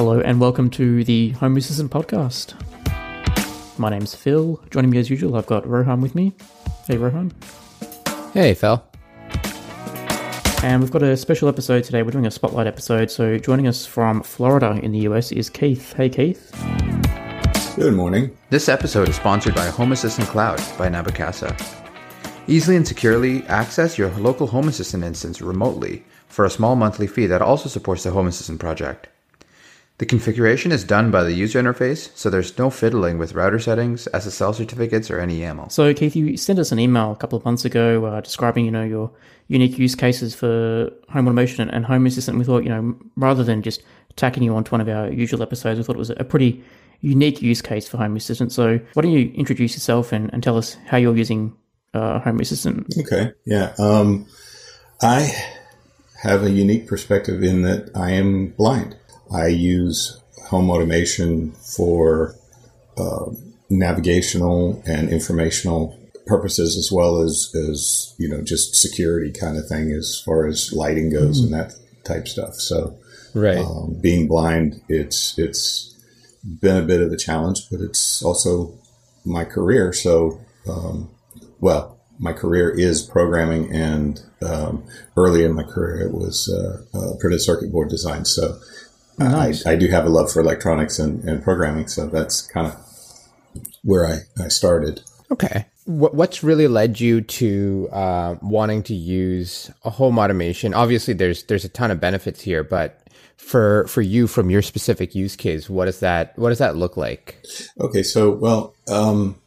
Hello and welcome to the Home Assistant Podcast. My name's Phil. Joining me as usual, I've got Rohan with me. Hey, Rohan. Hey, Phil. And we've got a special episode today. We're doing a spotlight episode. So joining us from Florida in the US is Keith. Hey, Keith. Good morning. This episode is sponsored by Home Assistant Cloud by Nabu Casa. Easily and securely access your local Home Assistant instance remotely for a small monthly fee that also supports the Home Assistant project. The configuration is done by the user interface, so there's no fiddling with router settings, SSL certificates, or any YAML. So, Keith, you sent us an email a couple of months ago uh, describing, you know, your unique use cases for home automation and home assistant. We thought, you know, rather than just tacking you onto one of our usual episodes, we thought it was a pretty unique use case for home assistant. So, why don't you introduce yourself and, and tell us how you're using uh, home assistant? Okay, yeah. Um, I have a unique perspective in that I am blind. I use home automation for uh, navigational and informational purposes as well as, as, you know, just security kind of thing as far as lighting goes mm-hmm. and that type stuff. So, right. Um, being blind, it's, it's been a bit of a challenge, but it's also my career. So, um, well, my career is programming, and um, early in my career, it was uh, uh, printed circuit board design. So nice. I, I, do have a love for electronics and, and programming. So that's kind of where I, I started. Okay. What's really led you to uh, wanting to use a home automation? Obviously, there's there's a ton of benefits here, but for for you from your specific use case, what does that what does that look like? Okay, so well, um,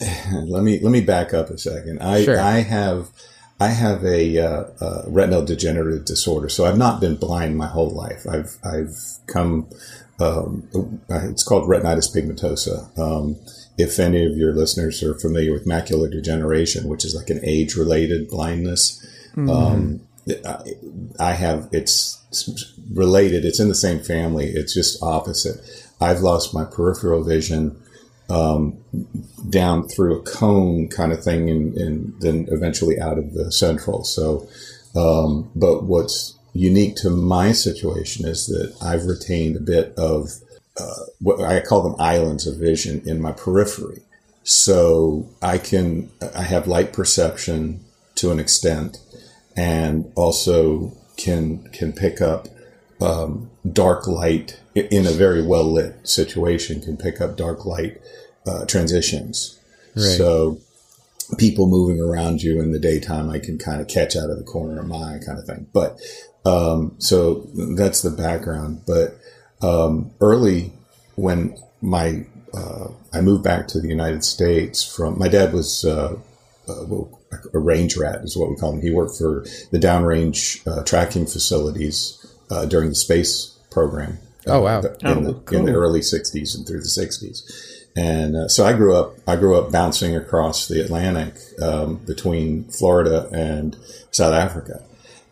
let me let me back up a second. I sure. I have I have a, uh, uh, retinal degenerative disorder, so I've not been blind my whole life. I've I've come. Um, it's called retinitis pigmentosa. Um, if any of your listeners are familiar with macular degeneration, which is like an age-related blindness, mm-hmm. um, I have it's related. It's in the same family. It's just opposite. I've lost my peripheral vision um, down through a cone kind of thing and, and, then eventually out of the central. So, um, but what's unique to my situation is that I've retained a bit of uh, what I call them islands of vision in my periphery. So I can, I have light perception to an extent and also can, can pick up um, dark light in a very well lit situation can pick up dark light uh, transitions. Right. So people moving around you in the daytime, I can kind of catch out of the corner of my eye kind of thing. But, um, so that's the background. But, um, early when my, uh, I moved back to the United States from, my dad was, uh, uh a range rat is what we call him. He worked for the downrange uh, tracking facilities uh, during the space program. oh wow! In, oh, the, cool. in the early '60s and through the '60s, and uh, so I grew up. I grew up bouncing across the Atlantic um, between Florida and South Africa,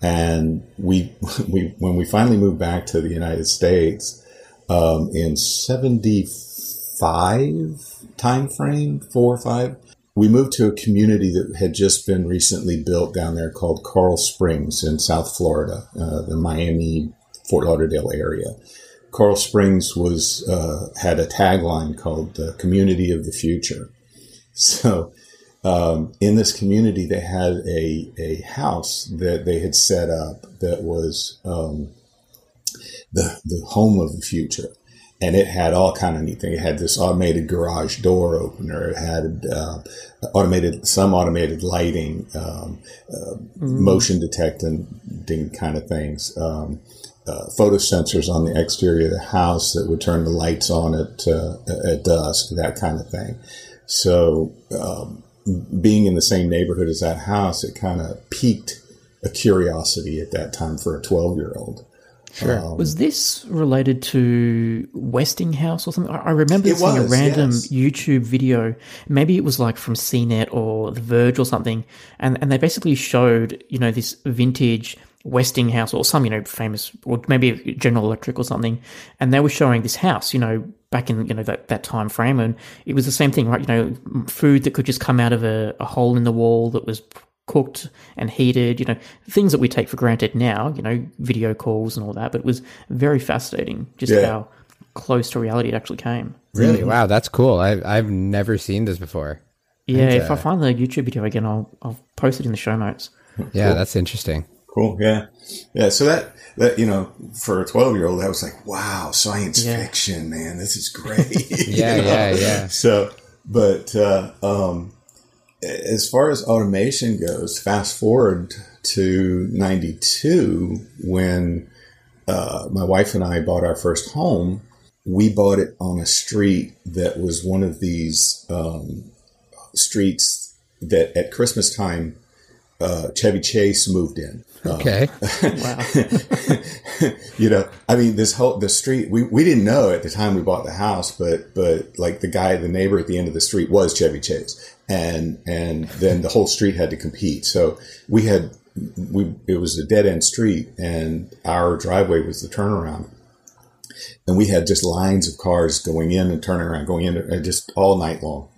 and we we when we finally moved back to the United States um, in '75 time frame, four or five. We moved to a community that had just been recently built down there called Coral Springs in South Florida, uh, the Miami Fort Lauderdale area Coral Springs was uh, had a tagline called "the Community of the Future." So, um, in this community, they had a a house that they had set up that was um, the the home of the future, and it had all kind of neat things. It had this automated garage door opener. It had uh, automated some automated lighting, um, uh, mm-hmm. motion detecting kind of things. Um, uh, photo sensors on the exterior of the house that would turn the lights on at uh, at dusk, that kind of thing. So, um, being in the same neighborhood as that house, it kind of piqued a curiosity at that time for a twelve year old. Sure. Um, was this related to Westinghouse or something? I remember seeing was, a random yes. YouTube video. Maybe it was like from CNET or The Verge or something, and and they basically showed you know this vintage Westinghouse or some, you know, famous, or maybe General Electric or something, and they were showing this house, you know, back in you know that, that time frame, and it was the same thing, right? You know, food that could just come out of a, a hole in the wall that was cooked and heated, you know, things that we take for granted now, you know, video calls and all that. But it was very fascinating just yeah. how close to reality it actually came. Really? Mm-hmm. Wow, that's cool. I, I've never seen this before. Yeah, and, if uh, I find the YouTube video again, I'll, I'll post it in the show notes. Yeah, cool. that's interesting. Cool. Yeah. Yeah. So that, that, you know, for a 12 year old, that was like, wow, science yeah. fiction, man. This is great. yeah. know? Yeah. Yeah. So, but, uh, um, as far as automation goes, fast forward to 92 when, uh, my wife and I bought our first home. We bought it on a street that was one of these, um, streets that at Christmas time, uh, Chevy Chase moved in. Okay. wow. you know, I mean, this whole the street we, we didn't know at the time we bought the house, but but like the guy, the neighbor at the end of the street was Chevy Chase, and and then the whole street had to compete. So we had we it was a dead end street, and our driveway was the turnaround, and we had just lines of cars going in and turning around, going in, and just all night long.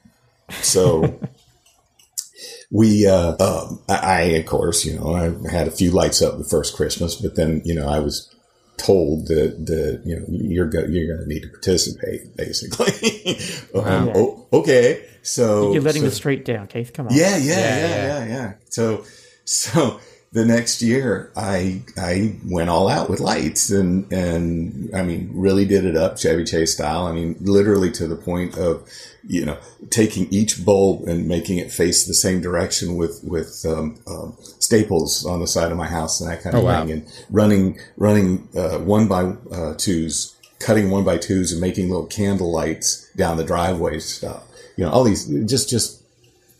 So we, uh, um, I, of course, you know, I had a few lights up the first Christmas, but then, you know, I was told that, that you know, you're going you're going to need to participate, basically. um, oh, okay. So you're letting so, the street down, Keith. Come on. Yeah, yeah, yeah, yeah, yeah, yeah. So, so the next year I, I went all out with lights and, and I mean, really did it up Chevy Chase style. I mean, literally to the point of, you know, taking each bulb and making it face the same direction with with um, um, staples on the side of my house and that kind of oh, thing, wow. and running running uh, one by uh, twos, cutting one by twos, and making little candle lights down the driveway stuff. You know, all these just just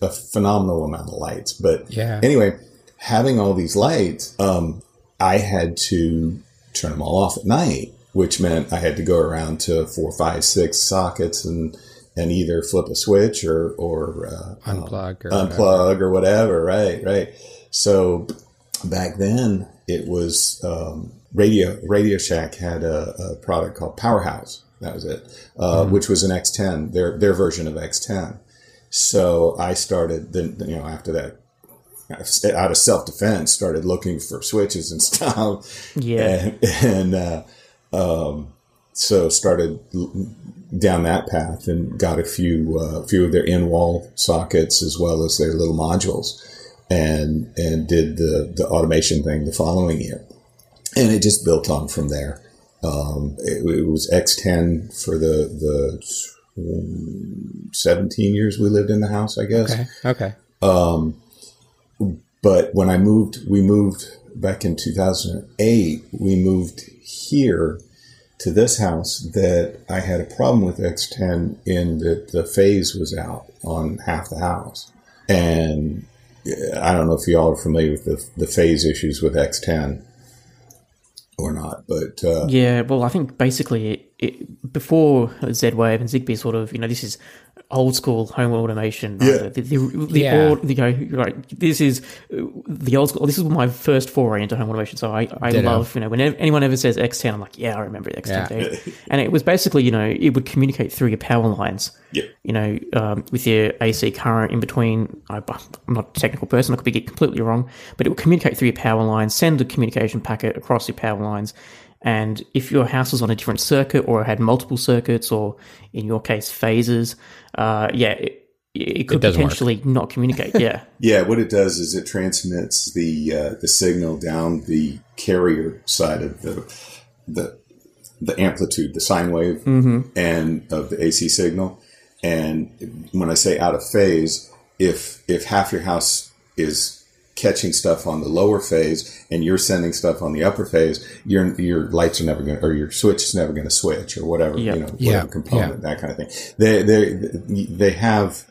a phenomenal amount of lights. But yeah, anyway, having all these lights, um, I had to turn them all off at night, which meant I had to go around to four, five, six sockets and and either flip a switch or or uh, unplug or unplug whatever. or whatever. Right, right. So back then it was um, radio. Radio Shack had a, a, product called Powerhouse. That was it, uh, mm-hmm. which was an X10, their their version of X10. So I started then you know after that out of self defense started looking for switches and stuff. Yeah, and, and uh, um, so started down that path and got a few uh, few of their in wall sockets as well as their little modules, and and did the the automation thing the following year, and it just built on from there. Um, it, it, was X10 for the the 17 years we lived in the house, I guess. Okay. Okay. Um, but when I moved, we moved back in 2008. We moved here to this house that I had a problem with X10 in that the phase was out on half the house. And I don't know if y'all are familiar with the, the phase issues with X10 or not, but uh, yeah. Well, I think basically it, it, before Z Wave and Zigbee, sort of, you know, this is old school home automation. Yeah. The, the, the, yeah. Old, you know, right, this is the old school. This is my first foray into home automation. So I, I love, you know, whenever anyone ever says X10, I'm like, yeah, I remember X10. Yeah. and it was basically, you know, it would communicate through your power lines. Yeah. You know, um, with your AC current in between. I, am not a technical person. I could be completely wrong, but it would communicate through your power lines, send a communication packet across your power lines and if your house was on a different circuit or had multiple circuits, or in your case, phases, uh, yeah, it, it could it potentially work. not communicate. Yeah. yeah. What it does is it transmits the uh, the signal down the carrier side of the the the amplitude, the sine wave, mm-hmm. and of the AC signal. And when I say out of phase, if if half your house is catching stuff on the lower phase and you're sending stuff on the upper phase, your your lights are never going to, or your switch is never going to switch or whatever, yep. you know, whatever yeah. component, yeah. that kind of thing. They, they, they have,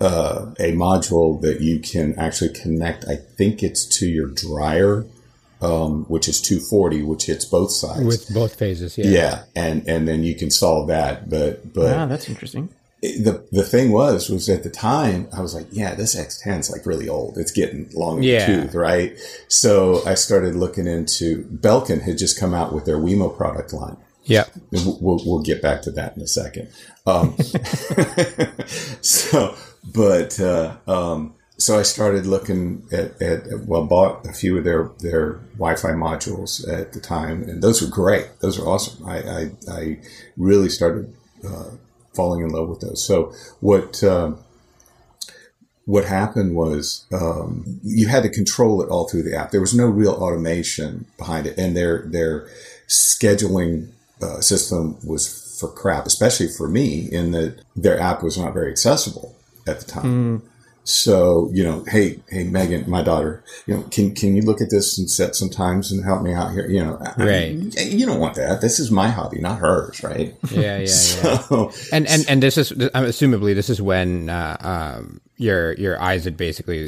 uh, a module that you can actually connect. I think it's to your dryer, um, which is 240, which hits both sides with both phases. Yeah. Yeah. And, and then you can solve that. But, but wow, that's interesting the the thing was was at the time I was like, yeah, this X10 is like really old. It's getting long in yeah. the tooth, right? So I started looking into Belkin had just come out with their Wemo product line. Yeah, we'll we'll get back to that in a second. Um, so, but uh, um, so I started looking at, at, well, bought a few of their their Wi-Fi modules at the time, and those were great. Those were awesome. I I, I really started uh, falling in love with those. So what uh, what happened was um, you had to control it all through the app. There was no real automation behind it, and their their scheduling uh, system was for crap, especially for me, in that their app was not very accessible at the time. Mm. So, you know, hey, hey, Megan, my daughter, you know, can, can you look at this and set some times and help me out here? You know, right. I, you don't want that. This is my hobby, not hers, right? Yeah, yeah, so, yeah. And, and, and this is, I'm assumably this is when, uh, um, your, your eyes had basically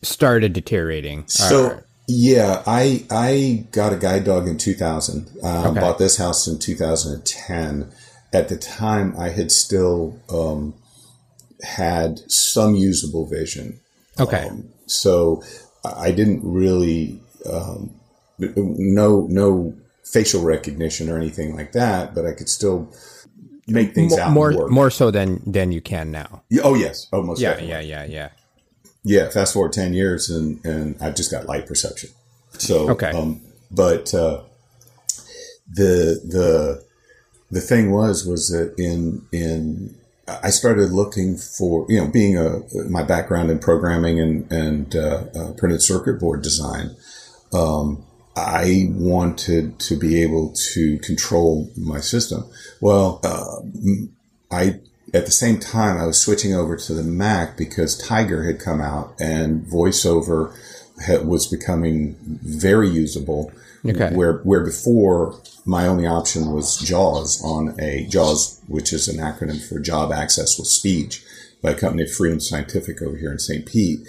started deteriorating. So, yeah, I, I got a guide dog in 2000, um, okay. bought this house in 2010. At the time I had still, um, had some usable vision. Okay. Um, so I didn't really um, no no facial recognition or anything like that, but I could still make things more, out more more so than than you can now. Oh yes, almost. Yeah, definitely. yeah, yeah, yeah. Yeah. Fast forward ten years, and and I've just got light perception. So okay, um, but uh, the the the thing was was that in in I started looking for, you know, being a my background in programming and and uh, uh, printed circuit board design. Um, I wanted to be able to control my system. Well, uh, I at the same time I was switching over to the Mac because Tiger had come out and VoiceOver had, was becoming very usable. Okay. Where where before my only option was JAWS on a JAWS, which is an acronym for Job Access with Speech by a company Freedom Scientific over here in St. Pete.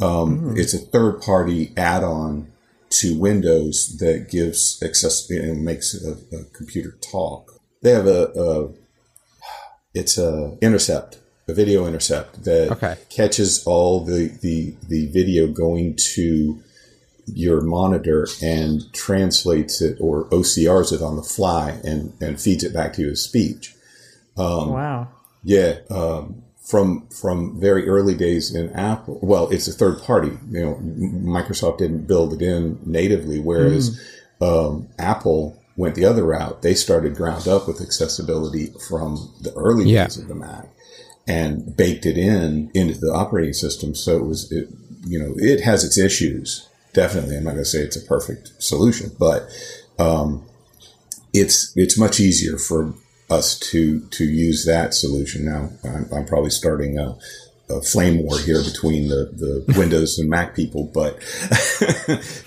Um, mm. It's a third party add on to Windows that gives access, and makes a, a, computer talk. They have a, a it's a intercept, a video intercept that okay. catches all the, the, the video going to your monitor and translates it or OCRs it on the fly and, and feeds it back to you as speech. Um, wow. Yeah. Um, from from very early days in Apple, well, it's a third party. You know, Microsoft didn't build it in natively, whereas mm. um, Apple went the other route. They started ground up with accessibility from the early yeah. days of the Mac and baked it in into the operating system. So it was, it, you know, it has its issues definitely. I'm not going to say it's a perfect solution, but um, it's it's much easier for us to to use that solution now. I'm, I'm probably starting a, a, flame war here between the the Windows and Mac people, but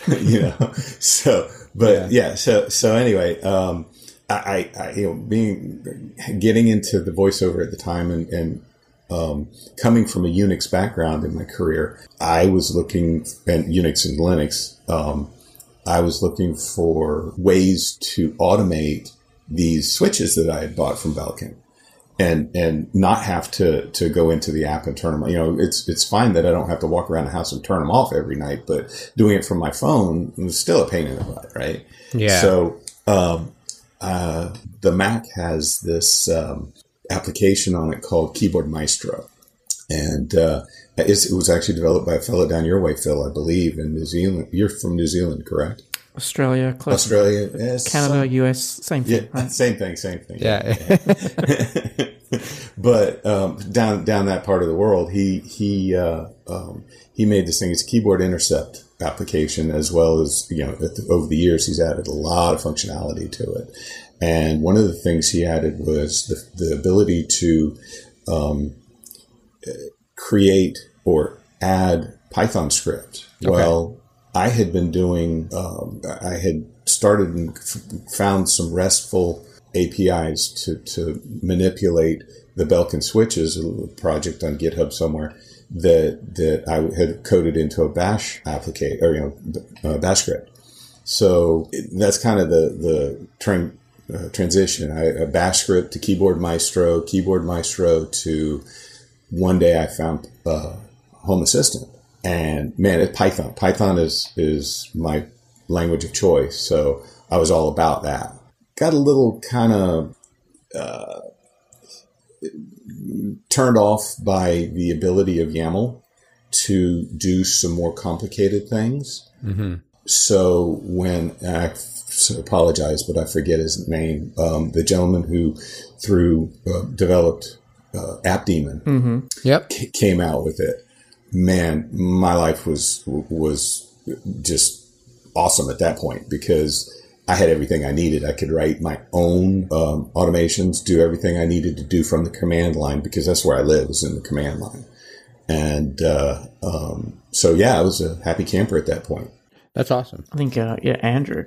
you know, so but yeah, yeah so so anyway. Um, I, I, you know, being getting into the voiceover at the time and, and um, coming from a Unix background in my career, I was looking at Unix and Linux. Um, I was looking for ways to automate these switches that I had bought from Belkin and and not have to to go into the app and turn them. You know, it's it's fine that I don't have to walk around the house and turn them off every night, but doing it from my phone was still a pain in the butt, right? Yeah. So um, uh, the Mac has this um, application on it called Keyboard Maestro. And uh, it was actually developed by a fellow down your way, Phil, I believe, in New Zealand. You're from New Zealand, correct? Australia, close. Australia, yes. Canada, some, US, same thing. Yeah, right? same thing, same thing. Yeah. but um, down down that part of the world, he he uh, um, he made this thing. It's a keyboard intercept application, as well as you know, over the years, he's added a lot of functionality to it. And one of the things he added was the, the ability to um, create or add Python script. Okay. Well, I had been doing, um, I had started and found some RESTful APIs to, to manipulate the Belkin switches, a project on GitHub somewhere that that I had coded into a Bash application or you know uh, Bash script. So that's kind of the the train uh, transition. I, a bash script to keyboard maestro, keyboard maestro to one day I found uh, Home Assistant, and man, it's Python. Python is is my language of choice, so I was all about that. Got a little kind of uh, turned off by the ability of YAML to do some more complicated things. Mm-hmm. So when I apologize, but I forget his name, um, the gentleman who through uh, developed uh, AppDaemon, mm-hmm. yep, c- came out with it. Man, my life was was just awesome at that point because I had everything I needed. I could write my own um, automations, do everything I needed to do from the command line because that's where I live, is in the command line. And uh, um, so, yeah, I was a happy camper at that point. That's awesome. I think, uh, yeah, Andrew.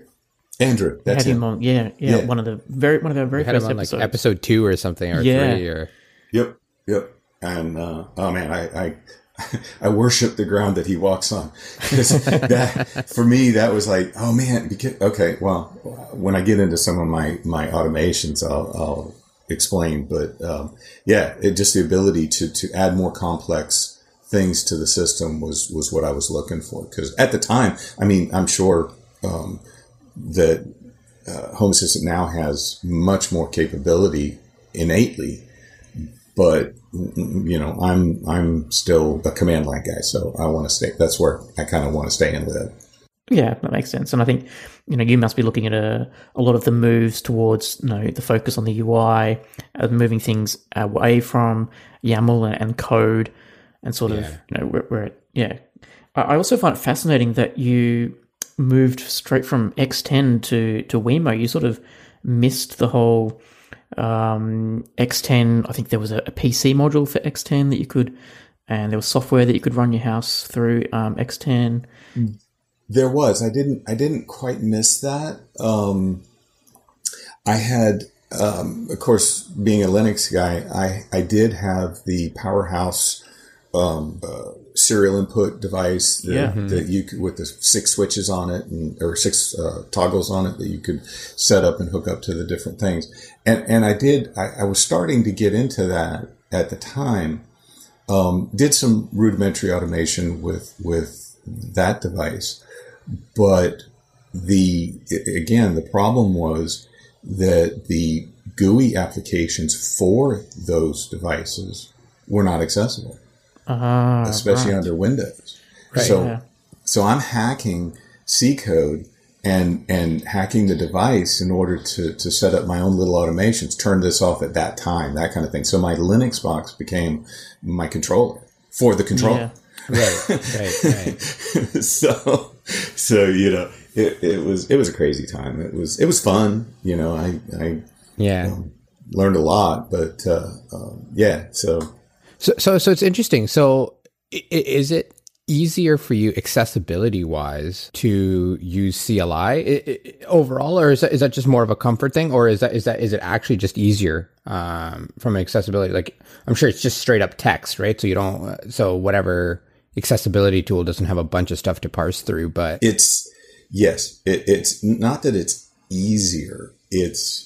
Andrew, that's had him, on. Yeah, yeah, yeah, one of the very one of our very we first episodes, like episode two or something, or yeah. three, or yep, yep. And uh, oh man, I, I I worship the ground that he walks on. that for me, that was like, oh man, because, okay, well, when I get into some of my, my automations, I'll, I'll explain, but, um, yeah, it just the ability to, to add more complex things to the system was, was what I was looking for. Cause at the time, I mean, I'm sure, um, that, uh, Home Assistant now has much more capability innately, but you know, I'm I'm still a command line guy, so I want to stay. That's where I kind of want to stay and live. Yeah, that makes sense. And I think you know you must be looking at a a lot of the moves towards you know the focus on the UI, uh, moving things away from YAML and code, and sort yeah. of you know where, where yeah. I also find it fascinating that you moved straight from X10 to to Wemo. You sort of missed the whole um, X10. I think there was a, a, PC module for X10 that you could, and there was software that you could run your house through um, X10. There was. I didn't. I didn't quite miss that. Um, I had, um, of course, being a Linux guy, I I did have the Powerhouse um, uh, serial input device that, yeah. Mm-hmm. that you could with the six switches on it and or six uh, toggles on it that you could set up and hook up to the different things. And and I did I, I was starting to get into that at the time. Um, did some rudimentary automation with with that device, but the again the problem was that the GUI applications for those devices were not accessible uh, especially right. under Windows. Right, so, yeah. so I'm hacking C code and and hacking the device in order to to set up my own little automations. Turn this off at that time, that kind of thing. So my Linux box became my controller for the controller. Yeah. Right, right, right. so, so you know, it, it was it was a crazy time. It was it was fun. You know, I I yeah um, learned a lot, but uh, um, yeah. So so, so, so it's interesting. So, is it easier for you accessibility wise to use CLI overall, or is that, is that just more of a comfort thing, or is that is that is it actually just easier um, from accessibility? Like, I'm sure it's just straight up text, right? So you don't so whatever accessibility tool doesn't have a bunch of stuff to parse through, but it's yes, it, it's not that it's easier. It's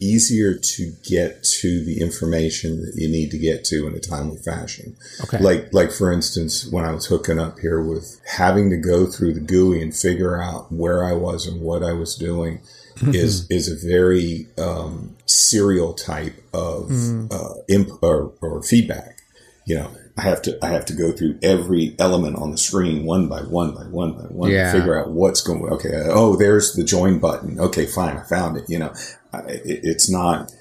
easier to get to the information that you need to get to in a timely fashion. Okay. Like, like for instance, when I was hooking up here with having to go through the GUI and figure out where I was and what I was doing is, is a very, um, serial type of, mm. uh, imp or, or feedback. You know, I have to I have to go through every element on the screen one by one by one by one yeah. to figure out what's going. Okay, oh, there's the join button. Okay, fine, I found it. You know, it's not.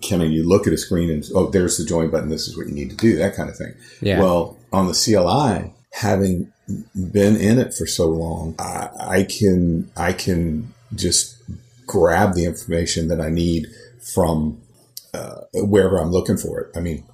Can you look at a screen and oh, there's the join button. This is what you need to do. That kind of thing. Yeah. Well, on the CLI, having been in it for so long, I, I can I can just grab the information that I need from uh, wherever I'm looking for it. I mean,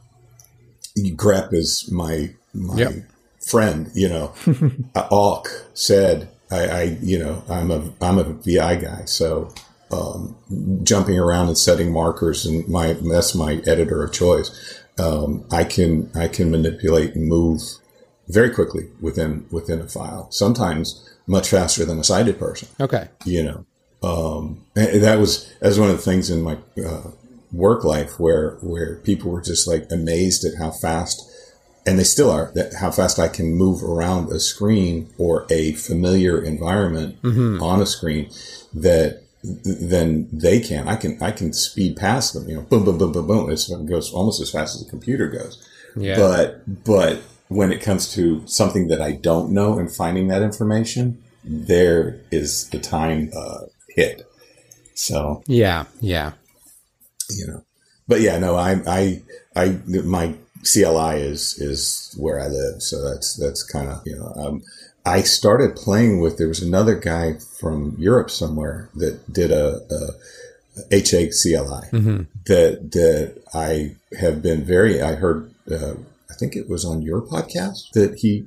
grep is my my yep. friend. You know, awk sed I, I, you know I'm a I'm a VI guy, so um, jumping around and setting markers and my that's my editor of choice. Um, I can I can manipulate and move very quickly within within a file. Sometimes much faster than a sighted person. Okay, you know. Um, that was as one of the things in my uh, work life where where people were just like amazed at how fast and they still are that how fast I can move around a screen or a familiar environment mm-hmm. on a screen that then they can I can I can speed past them you know boom boom boom boom boom it goes almost as fast as the computer goes yeah. but but when it comes to something that I don't know and finding that information, there is the time uh, hit. So yeah, yeah, you know, but yeah, no, I, I, I, my CLI is is where I live, so that's that's kind of you know. Um, I started playing with. There was another guy from Europe somewhere that did a, a HA CLI mm-hmm. that that I have been very. I heard. Uh, I think it was on your podcast that he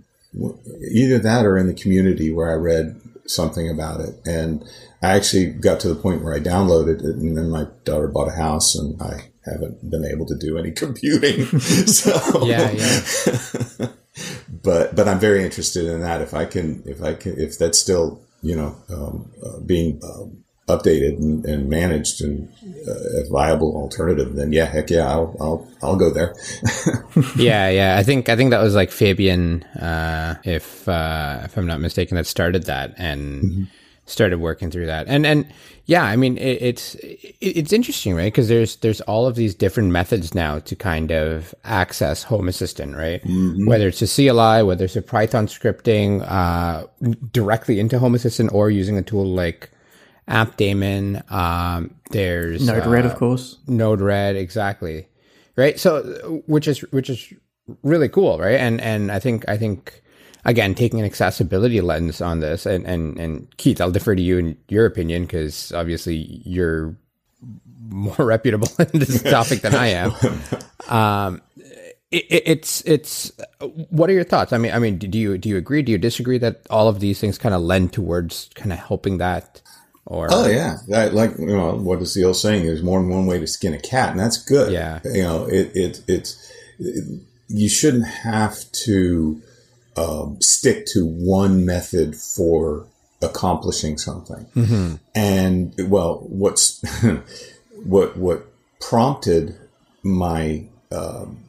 either that or in the community where I read something about it, and I actually got to the point where I downloaded it, and then my daughter bought a house, and I haven't been able to do any computing. so yeah, yeah. but but I'm very interested in that. If I can, if I can, if that's still you know um, uh, being um, updated and, and, managed and uh, a viable alternative, then yeah, heck yeah, I'll I'll I'll go there. yeah, yeah. I think I think that was like Fabian, uh, if uh, if I'm not mistaken, that started that and. Mm-hmm started working through that. And and yeah, I mean it, it's it, it's interesting, right? Because there's there's all of these different methods now to kind of access Home Assistant, right? Mm-hmm. Whether it's a CLI, whether it's a Python scripting uh, directly into Home Assistant, or using a tool like AppDaemon. Um, there's Node-RED, uh, of course. Node-RED, exactly. Right. So which is which is really cool, right? And and I think I think again, taking an accessibility lens on this, and and and Keith, I'll defer to you in your opinion because obviously you're more reputable in this topic than I am. Um, it, it's it's. What are your thoughts? I mean, I mean, do you do you agree? Do you disagree that all of these things kind of lend towards kind of helping that? Or oh yeah, that, like you know what is the old saying? There's more than one way to skin a cat, and that's good. Yeah, you know it it it's it, you shouldn't have to um, stick to one method for accomplishing something. Mm-hmm. And well, what's what what prompted my um,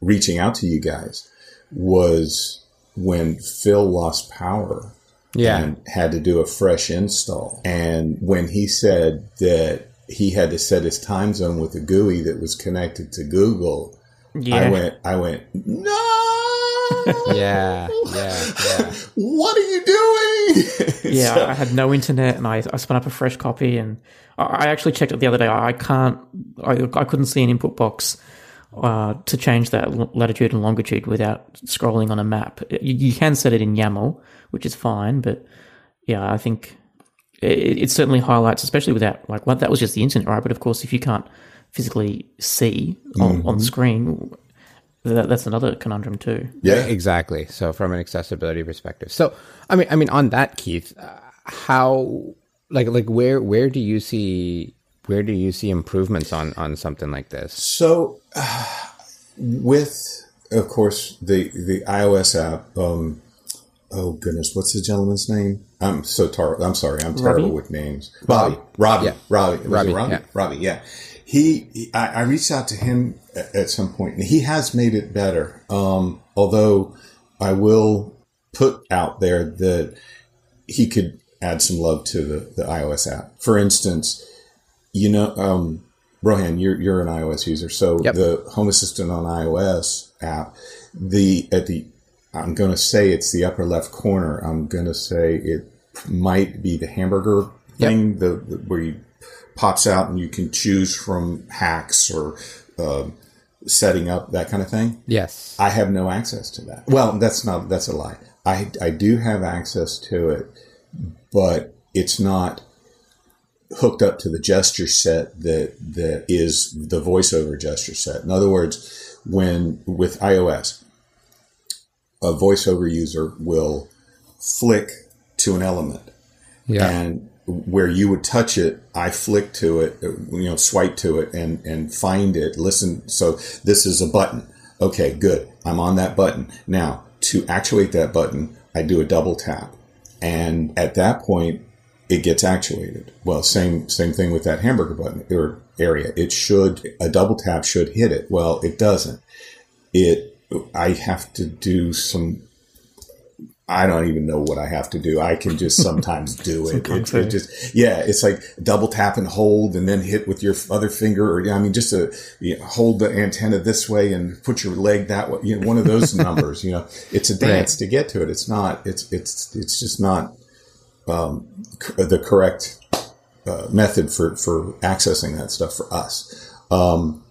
reaching out to you guys was when Phil lost power. Yeah. And had to do a fresh install. And when he said that he had to set his time zone with a GUI that was connected to Google, yeah. I went, I went, no, yeah, yeah, yeah. What are you doing? yeah, so, I had no internet, and I, I spun up a fresh copy, and I actually checked it the other day. I can't, I, I couldn't see an input box uh, to change that latitude and longitude without scrolling on a map. You, you, can set it in YAML, which is fine, but yeah, I think it, it certainly highlights, especially without like well, that was just the internet, right? But of course, if you can't physically see on, mm-hmm. on screen that, that's another conundrum too. Yeah, exactly. So from an accessibility perspective, so I mean, I mean, on that, Keith, uh, how like like where where do you see where do you see improvements on on something like this? So uh, with of course the the iOS app. Um, oh goodness, what's the gentleman's name? I'm so tar- I'm sorry, I'm terrible Robbie? with names. Robbie, Robbie, yeah. Robbie, Robbie, Robbie, yeah. Robbie, yeah he, I, I, reached out to him at, at, some point and he has made it better. Um, although I will put out there that he could add some love to the, the iOS app. For instance, you know, um, Rohan, you're, you're an iOS user. So yep. the Home Assistant on iOS app, the, at the, I'm going to say it's the upper left corner. I'm going to say it might be the hamburger thing, yep. the, the, where you pops out and you can choose from HACS or uh, setting up that kind of thing. Yes, I have no access to that. Well, that's not that's a lie. I I do have access to it, but it's not hooked up to the gesture set that that is the voiceover gesture set. In other words, when with iOS, a voiceover user will flick to an element. Yeah. And where you would touch it, I flick to it, uh, you know, swipe to it and, and find it, listen. So this is a button. Okay, good. I'm on that button. Now to actuate that button, I do a double tap. And at that point, it gets actuated. Well, same, same thing with that hamburger button or area. It should, a double tap should hit it. Well, it doesn't. It, I have to do some I don't even know what I have to do. I can just sometimes do it. it, it just, yeah, it's like double tap and hold and then hit with your other finger or, I mean, just to you know, hold the antenna this way and put your leg that way. You know, one of those numbers, you know, it's a dance right. to get to it. It's not, it's, it's, it's just not, um, the correct, uh, method for, for accessing that stuff for us. Um,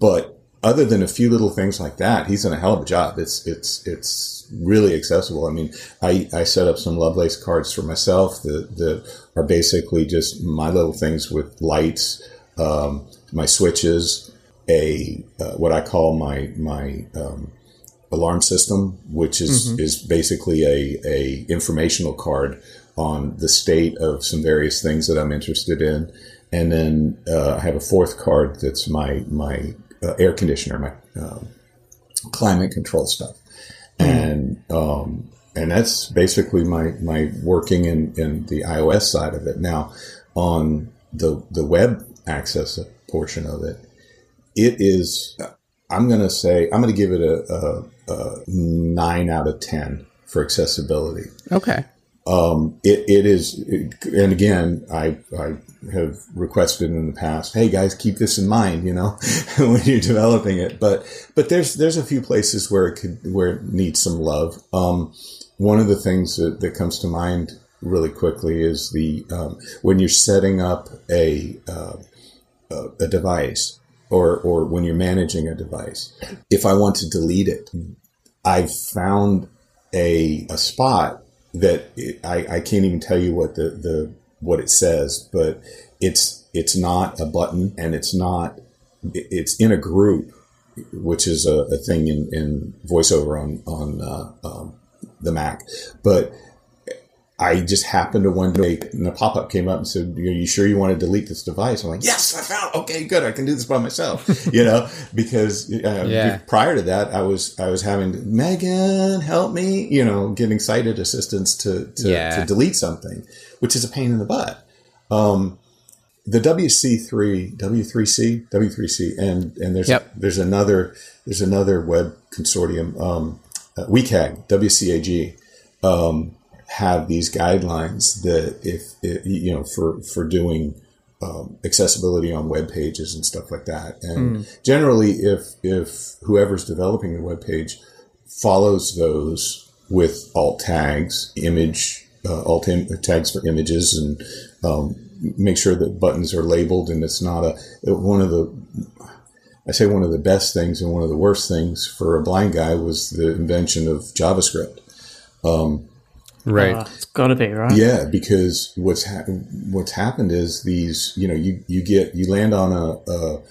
but other than a few little things like that, he's done a hell of a job. It's it's it's really accessible. I mean, I, I set up some Lovelace cards for myself that, that are basically just my little things with lights, um, my switches, a uh, what I call my my um, alarm system, which is mm-hmm. is basically a a informational card on the state of some various things that I'm interested in. And then uh, I have a fourth card that's my my uh, air conditioner, my um, climate control stuff, and um, and that's basically my my working in in the iOS side of it. Now, on the the web access portion of it, it is. I'm going to say I'm going to give it a, a, a nine out of ten for accessibility. Okay. Um, it, it is, and again, I, I have requested in the past, hey guys, keep this in mind, you know, when you're developing it. But, but there's, there's a few places where it could, where it needs some love. Um, one of the things that, that comes to mind really quickly is the, um, when you're setting up a, uh, a device or, or when you're managing a device, if I want to delete it, I've found a, a spot that it, I, I can't even tell you what the, the what it says, but it's it's not a button and it's not it's in a group, which is a, a thing in, in voiceover on on uh, um, the Mac, but I just happened to one day, and a pop up came up and said, "Are you sure you want to delete this device?" I'm like, "Yes, I found. Okay, good. I can do this by myself." you know, because uh, yeah. prior to that, I was I was having Megan help me. You know, getting sighted assistance to to, yeah. to delete something, which is a pain in the butt. Um, the WC3, W3C, W3C, and and there's yep. there's another there's another web consortium, um, uh, WCAG, WCAG. Um, have these guidelines that if, you know for for doing um, accessibility on web pages and stuff like that. And mm. generally, if if whoever's developing the web page follows those with alt tags, image uh, alt Im- tags for images, and um, make sure that buttons are labeled and it's not a one of the I say one of the best things and one of the worst things for a blind guy was the invention of JavaScript. Um, Right. Uh, it's got to be right. Yeah, because what's ha- what's happened is these. You know, you you get you land on a, a,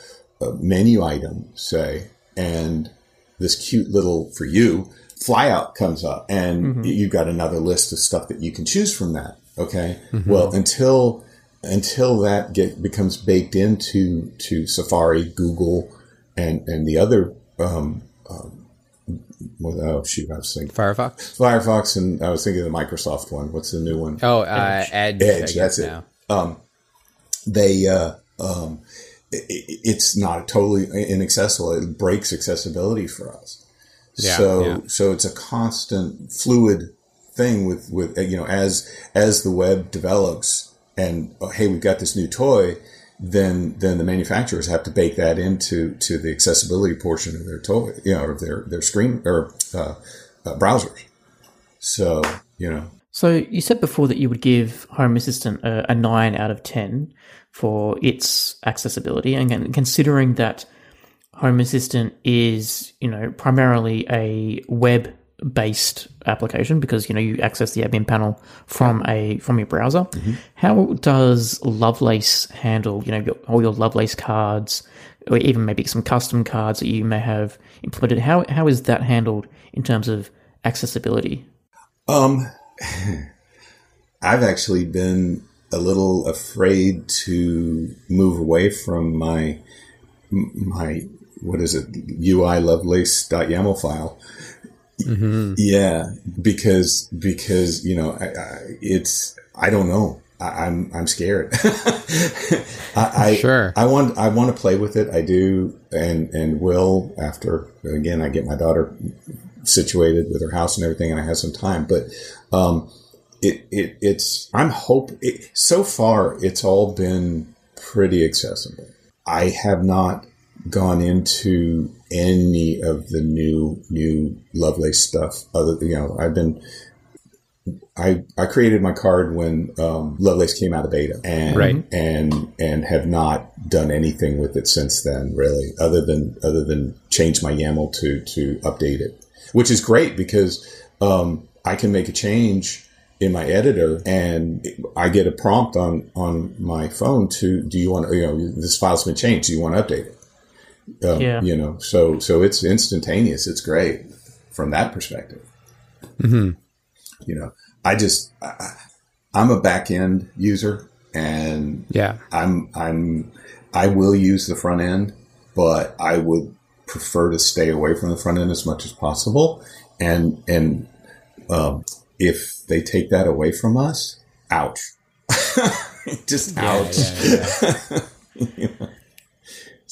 a menu item, say, and this cute little for you flyout comes up, and mm-hmm. you've got another list of stuff that you can choose from that. Okay. Mm-hmm. Well, until until that get becomes baked into to Safari, Google, and and the other um, um, well, oh shoot, I was thinking Firefox. Firefox, and I was thinking the Microsoft one. What's the new one? Oh, uh, Edge. Edge. That's it. Um, they uh, um, it, it's not totally inaccessible. It breaks accessibility for us. Yeah, so yeah. so it's a constant fluid thing with with you know as as the web develops and oh, hey we've got this new toy then then the manufacturers have to bake that into to the accessibility portion of their toy, you know, of their their screen or uh, uh, browsers. So you know. So you said before that you would give Home Assistant a, a nine out of ten for its accessibility, and considering that Home Assistant is you know primarily a web based application because you know you access the admin panel from a from your browser. Mm-hmm. How does Lovelace handle you know your, all your Lovelace cards, or even maybe some custom cards that you may have implemented? How how is that handled in terms of accessibility? Um, I've actually been a little afraid to move away from my my what is it UI Lovelace.yaml file Mm-hmm. Yeah, because because you know I, I, it's I don't know. I, am I'm, I'm scared. I, sure. I want I want to play with it. I do, and and will after again I get my daughter situated with her house and everything, and I have some time. But um, it, it it's I'm hope it, so far it's all been pretty accessible. I have not gone into any of the new new Lovelace stuff. Other you know, I've been I I created my card when um, Lovelace came out of beta, and right. and and have not done anything with it since then, really, other than other than change my YAML to to update it, which is great because um, I can make a change in my editor and I get a prompt on on my phone to do you want you know this file's been changed do you want to update it um, yeah. you know so so it's instantaneous it's great from that perspective mm-hmm. you know I just I, I'm a back end user and yeah I'm I'm I will use the front end but I would prefer to stay away from the front end as much as possible and and um, if they take that away from us, ouch. Just yeah, ouch. Yeah, yeah.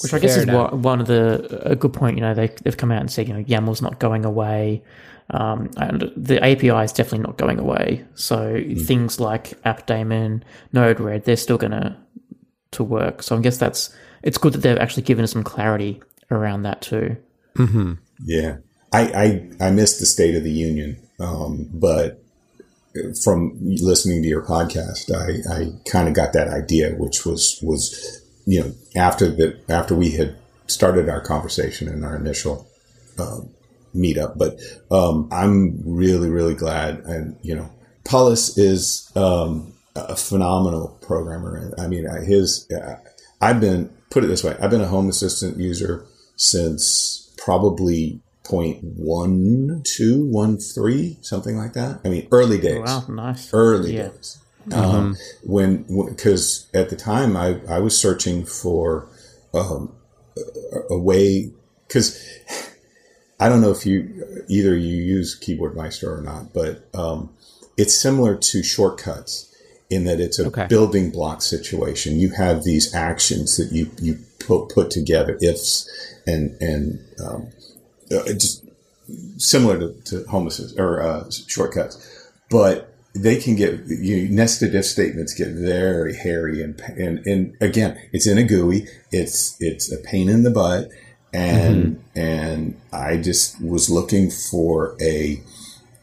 Which I guess is what, one of the a good point. You know, they they've come out and said you know YAML's not going away, um, and the API is definitely not going away. So mm. things like AppDaemon, Node-RED, they're still gonna to work. So I guess that's it's good that they've actually given us some clarity around that too. Mm-hmm. Yeah, I, I I missed the State of the Union, um, but from listening to your podcast, I, I kind of got that idea, which was was you know after the after we had started our conversation in our initial uh, meetup. But um, I'm really really glad, and you know, Paulus is um, a phenomenal programmer. I mean, his uh, I've been put it this way: I've been a Home Assistant user since probably point one two one three something like that. I mean, early days. wow, nice. Early yeah. days. Mm-hmm. Um, when because at the time I I was searching for um, a, a way because I don't know if you either you use Keyboard Maestro or not, but um, it's similar to shortcuts in that it's a okay. building block situation. You have these actions that you you put put together, ifs and and um, uh, just similar to, to home assist or uh, shortcuts, but they can get you nested if statements get very hairy and and and again, it's in a GUI. It's it's a pain in the butt, and mm-hmm. and I just was looking for a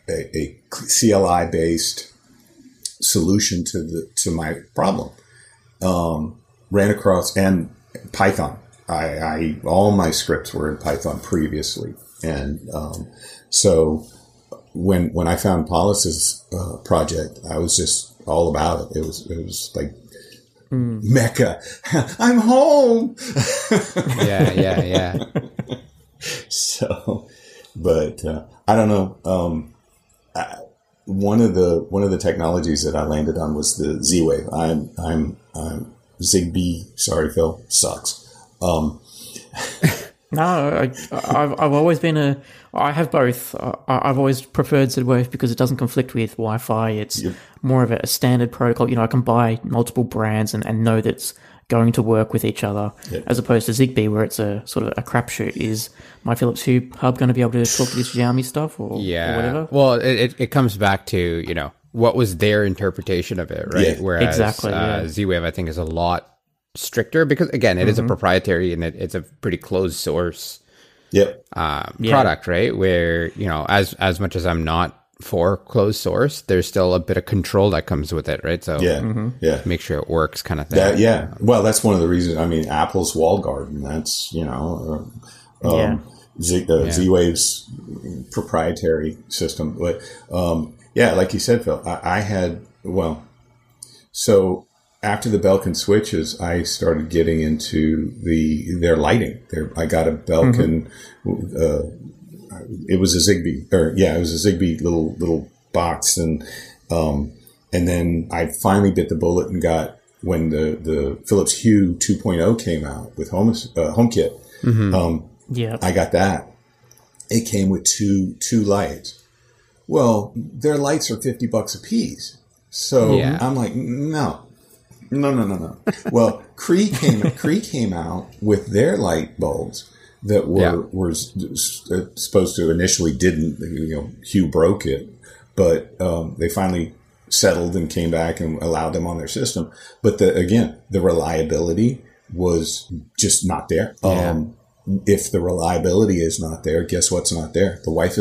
a, a CLI based solution to the to my problem. Um, ran across and Python I, I, all my scripts were in Python previously, and um, so when when I found Paulus's uh, project, I was just all about it. It was it was like mm. Mecca. I'm home. yeah, yeah, yeah. so, but uh, I don't know. Um, I, one of the one of the technologies that I landed on was the Z Wave. I'm I'm I'm Zigbee. Sorry, Phil. Sucks. Um, no, I, have I've always been a. I have both. I, have always preferred Z-Wave because it doesn't conflict with Wi-Fi. It's yep. more of a standard protocol. You know, I can buy multiple brands and, and know that's going to work with each other, yep. as opposed to Zigbee, where it's a sort of a crapshoot. Is my Philips Hue hub going to be able to talk to this Xiaomi stuff or, yeah. or whatever? Well, it, it comes back to you know what was their interpretation of it, right? Yeah. Whereas exactly, uh, yeah. Z-Wave, I think, is a lot stricter because again, it mm-hmm. is a mm-hmm. proprietary and it, it's a pretty closed source yep. uh, yeah. product, right? Where you know, as as much as I'm not for closed source, there's still a bit of control that comes with it, right? So yeah, mm-hmm. yeah, make sure it works, kind of thing. That, yeah, well, that's one of the reasons. I mean, Apple's wall garden. That's you know, uh, um, yeah. Z, uh, yeah. Z-Wave's proprietary system, but um, yeah, like you said, Phil, I, I had well, so after the Belkin switches, I started getting into the their lighting. Their, I got a Belkin. Mm-hmm. Uh, it was a Zigbee, or yeah, it was a Zigbee little little box, and um, and then I finally bit the bullet and got when the the Philips Hue 2.0 came out with Home uh, HomeKit. Mm-hmm. Um, yeah, I got that. It came with two two lights. Well, their lights are fifty bucks a piece. So yeah. I'm like, no, no, no, no, no. well, Cree came Cree came out with their light bulbs that were yeah. were supposed to initially didn't. You know, Hue broke it, but um, they finally settled and came back and allowed them on their system. But the, again, the reliability was just not there. Yeah. Um, if the reliability is not there, guess what's not there? The wife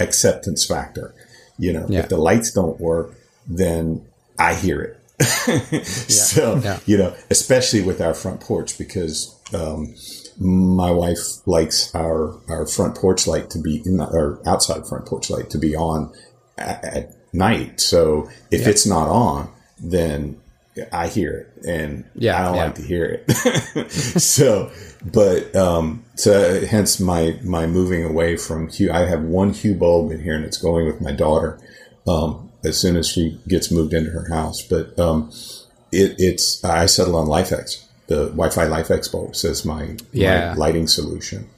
acceptance factor. You know, yeah. if the lights don't work, then I hear it. yeah. So, yeah. you know, especially with our front porch because, um, my wife likes our, our front porch light to be, our outside front porch light to be on at, at night. So if it's not on, then I hear it and yeah, I don't yeah. like to hear it. so, but, um, so hence my, my moving away from Hue. I have one Hue bulb in here and it's going with my daughter, um, as soon as she gets moved into her house. But, um, it, it's, I settle on LIFX, the Wi-Fi LIFX bulbs as my, yeah. my lighting solution.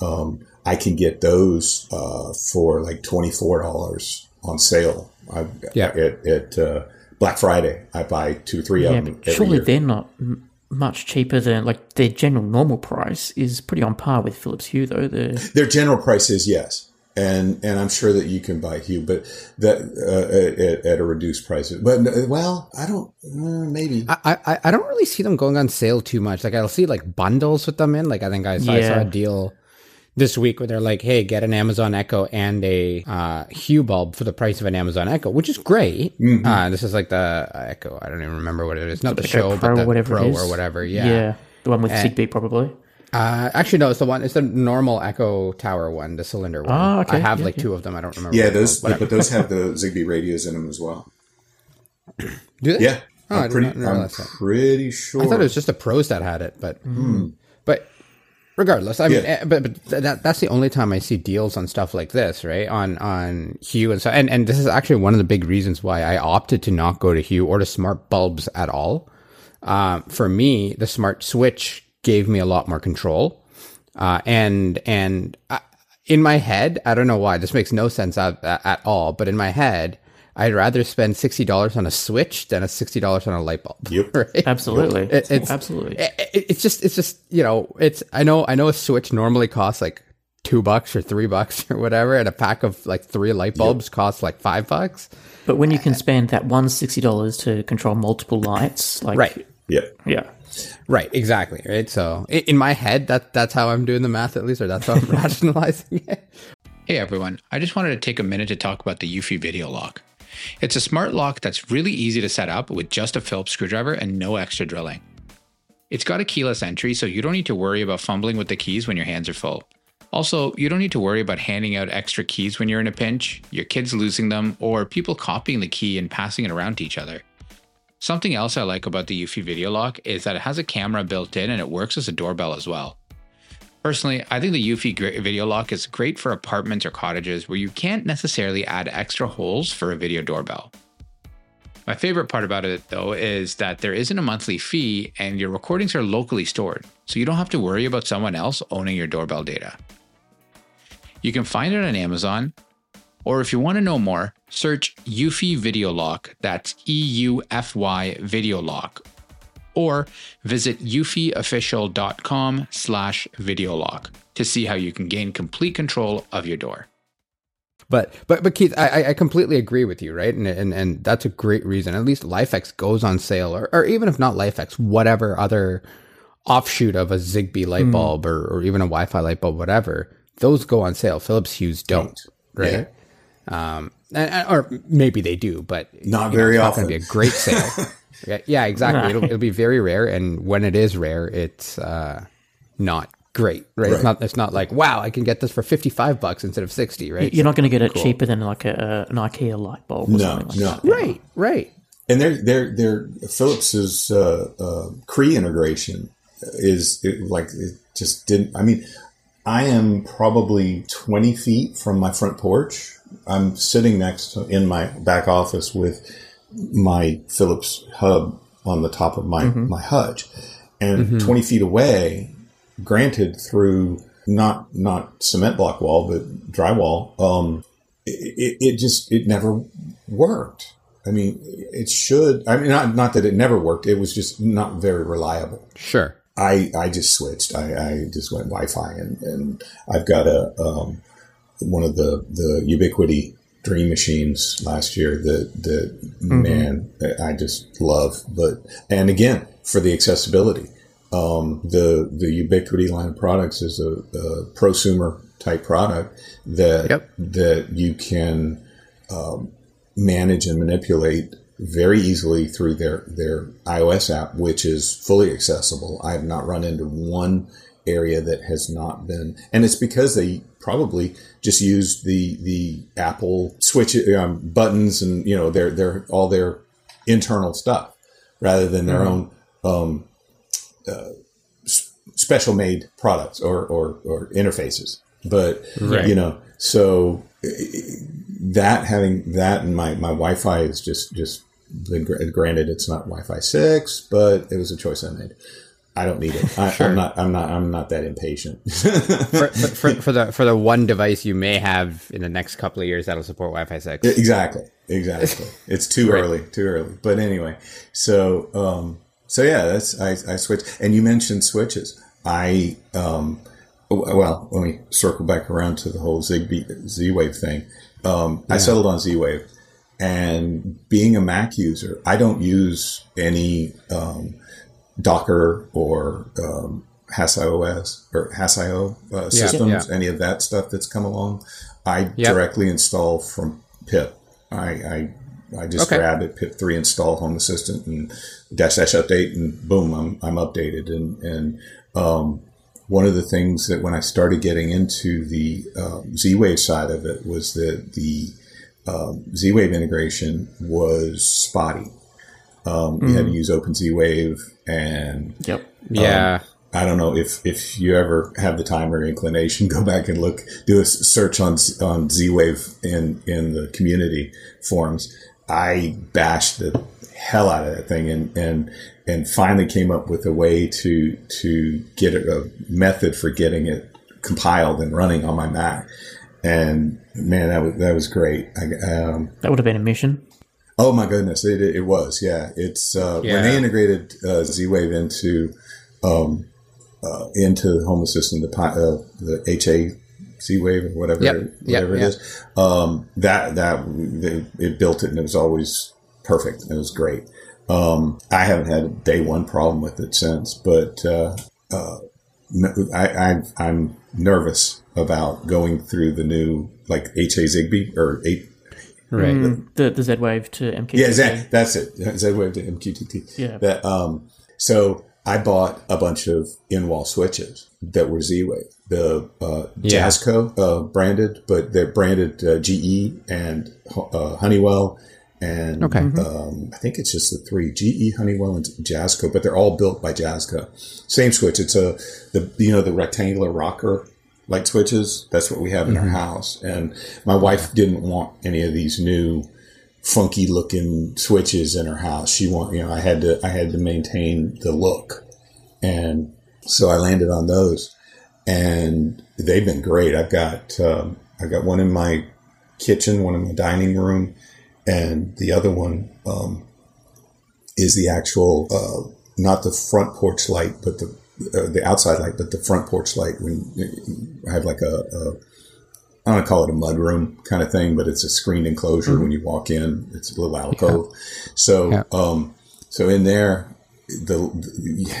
Um, I can get those, uh, for like $24 on sale. I, yeah. At, at, uh, Black Friday, I buy two, three yeah, of them. surely year. they're not m- much cheaper than like their general normal price is pretty on par with Philips Hue though. They're... Their general price is yes, and and I'm sure that you can buy Hue, but that uh, at, at, a reduced price. But uh, well, I don't uh, maybe I, I I don't really see them going on sale too much. Like I'll see like bundles with them in. Like I think I saw, yeah. I saw a deal this week where they're like, hey, get an Amazon Echo and a uh, Hue bulb for the price of an Amazon Echo, which is great. Mm-hmm. Uh, this is like the Echo. I don't even remember what it is. Not the show, but the whatever Pro or whatever. Yeah. Yeah. The one with and, Zigbee, probably. Uh, actually, no, it's the one. It's the normal Echo Tower one, the cylinder one. Oh, okay. I have yeah, like yeah. two of them. I don't remember. Yeah, those, but those have the Zigbee radios in them as well. Do they? Yeah. Oh, I'm pretty, I'm pretty sure. I thought it was just the pros that had it, but mm. but regardless i mean yeah. Eh, but, but that, that's the only time i see deals on stuff like this right on on hue and so and, and this is actually one of the big reasons why i opted to not go to hue or to smart bulbs at all um, for me the smart switch gave me a lot more control uh, and and I, in my head i don't know why this makes no sense at, at all but in my head I'd rather spend sixty dollars on a switch than a sixty dollars on a light bulb. Yep, right? absolutely. It, it's absolutely. It, it's just, it's just, you know, it's. I know, I know, a switch normally costs like two bucks or three bucks or whatever, and a pack of like three light bulbs yep. costs like five bucks. But when you can spend that one sixty dollars to control multiple lights, like right, yeah, yeah. Right, exactly. Right. So in my head, that that's how I'm doing the math, at least, or that's how I'm rationalizing it. Hey everyone, I just wanted to take a minute to talk about the Eufy Video Lock. It's a smart lock that's really easy to set up with just a Phillips screwdriver and no extra drilling. It's got a keyless entry, so you don't need to worry about fumbling with the keys when your hands are full. Also, you don't need to worry about handing out extra keys when you're in a pinch, your kids losing them, or people copying the key and passing it around to each other. Something else I like about the Eufy Video Lock is that it has a camera built in and it works as a doorbell as well. Personally, I think the Eufy video lock is great for apartments or cottages where you can't necessarily add extra holes for a video doorbell. My favorite part about it, though, is that there isn't a monthly fee and your recordings are locally stored, so you don't have to worry about someone else owning your doorbell data. You can find it on Amazon, or if you want to know more, search Eufy Video Lock, that's E U F Y Video Lock, or visit eufyofficial.com slash videolock to see how you can gain complete control of your door. But but but Keith, I, I completely agree with you, right? And and and that's a great reason. At least LIFX goes on sale, or or even if not LIFX, whatever other offshoot of a Zigbee light hmm. bulb mm. or, or even a Wi-Fi light bulb, whatever, those go on sale. Philips Hues don't, right? Yeah. Um, and, or maybe they do, but not very know, it's often. Not going to be a great sale. Yeah, yeah exactly. It'll, it'll, be very rare, and when it is rare, it's uh, not great, right? right? It's not. It's not like wow, I can get this for fifty five bucks instead of sixty, right? You're so, not going to get it cool. cheaper than like a, an IKEA light bulb. no, like no, that. right, right. And their their their Philips's uh, uh, Cree integration is it, like it just didn't. I mean, I am probably twenty feet from my front porch. I'm sitting next to, in my back office with my Philips hub on the top of my, mm-hmm. my hutch. And mm-hmm. 20 feet away, granted through not, not cement block wall, but drywall, um, it, it, just, it never worked. I mean, it should, I mean, not, not that it never worked. It was just not very reliable. Sure. I I just switched. I, I just went Wi-Fi, and, and I've got a um, one of the the Ubiquiti Dream machines last year that that mm-hmm. man I just love. But and again for the accessibility, um, the the Ubiquiti line of products is a, a prosumer type product that yep. that you can um, manage and manipulate very easily through their their iOS app, which is fully accessible. I have not run into one area that has not been, and it's because they probably just use the the Apple switch um, buttons and you know their their all their internal stuff rather than their mm-hmm. own um, uh, special made products or, or, or interfaces. But right. you know, so that having that and my my Wi-Fi is just just been granted it's not Wi-Fi six, but it was a choice I made. I don't need it. I, sure. I'm not. I'm not. I'm not that impatient. for, for, for, the for the one device you may have in the next couple of years that'll support Wi-Fi six. Exactly. Exactly. It's too right. early. Too early. But anyway, so um, so yeah, that's I, I switched. And you mentioned switches. I um, well, let me circle back around to the whole Zigbee Z Wave thing. Um, yeah. I settled on Z Wave, and being a Mac user, I don't use any um, Docker or um, or Hass.io uh, systems, yeah, any of that stuff that's come along. I yep. directly install from pip. I, I, I just okay. grab it, pip three install Home Assistant and dash dash update, and boom, I'm I'm updated. And and um, one of the things that when I started getting into the um, Z Wave side of it was that the um, Z Wave integration was spotty. Um, mm. You had to mm. use Open Z Wave and yep, um, yeah. I don't know if, if you ever have the time or inclination, go back and look, do a search on on Z Wave in in the community forums. I bashed the hell out of that thing and and and finally came up with a way to to get a, a method for getting it compiled and running on my Mac. And man, that was that was great. I, um, that would have been a mission. Oh my goodness, it, it was. Yeah, it's uh, yeah. when they integrated uh, Z Wave into um, uh, into Home Assistant, the uh, the HA Z Wave or whatever yep. whatever yep. it is. Um, that that they, it built it and it was always perfect. It was great. Um, I haven't had a day one problem with it since, but uh, uh, I, I, am nervous about going through the new like HA Zigbee or eight. Right. Mm, the, the Z Wave to MQTT. Yeah, Z, that's it. Z Wave to MQTT. Yeah. That, um, so I bought a bunch of in wall switches that were Z Wave, the uh, yeah. Jasco uh, branded, but they're branded uh, GE and uh, Honeywell and okay. Mm-hmm. um, I think it's just the three GE, Honeywell, and Jasco, but they're all built by Jasco. Same switch. It's a the you know the rectangular rocker light switches. That's what we have in mm-hmm. our house. And my wife didn't want any of these new funky looking switches in her house. She want you know I had to I had to maintain the look, and so I landed on those, and they've been great. I've got um, I've got one in my kitchen, one in my dining room and the other one um, is the actual uh, not the front porch light, but the uh, the outside light, but the front porch light. When I have like a, a I don't call it a mud room kind of thing, but it's a screened enclosure. Mm-hmm. When you walk in, it's a little alcove. Yeah. So, yeah. Um, so in there, the, the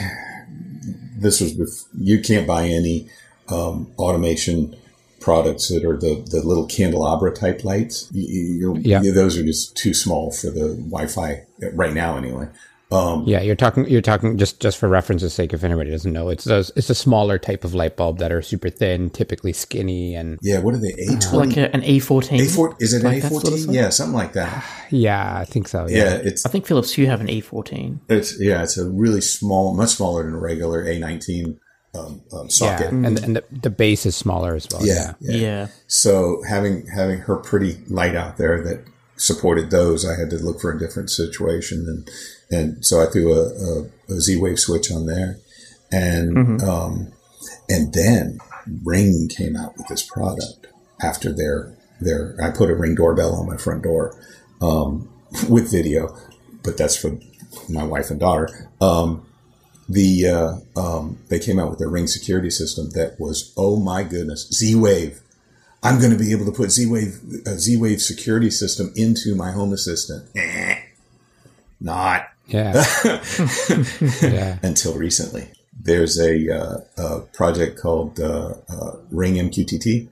this was before, you can't buy any um, automation products that are the, the little candelabra type lights. You, yeah. those are just too small for the Wi-Fi right now, anyway. Um, yeah, you're talking. You're talking just just for reference's sake. If anybody doesn't know, it's a, it's a smaller type of light bulb that are super thin, typically skinny, and yeah. What are they? A twenty, like a, an A fourteen. A four is it like an A fourteen? Sort of yeah, something like that. yeah, I think so. Yeah. yeah, it's. I think Philips Hue have an A fourteen. It's yeah, it's a really small, much smaller than a regular A nineteen um, um, socket, yeah, and and the, the base is smaller as well. Yeah, yeah, yeah. So having having her pretty light out there that supported those, I had to look for a different situation, and and so I threw a, a, a Z Wave switch on there, and mm-hmm. um, and then Ring came out with this product after their their I put a Ring doorbell on my front door um, with video, but that's for my wife and daughter. Um, the uh, um, they came out with their ring security system that was oh my goodness Z Wave. I'm going to be able to put Z Wave Z Wave security system into my Home Assistant. Eh, not yeah. yeah. Until recently, there's a, uh, a project called uh, uh Ring MQTT.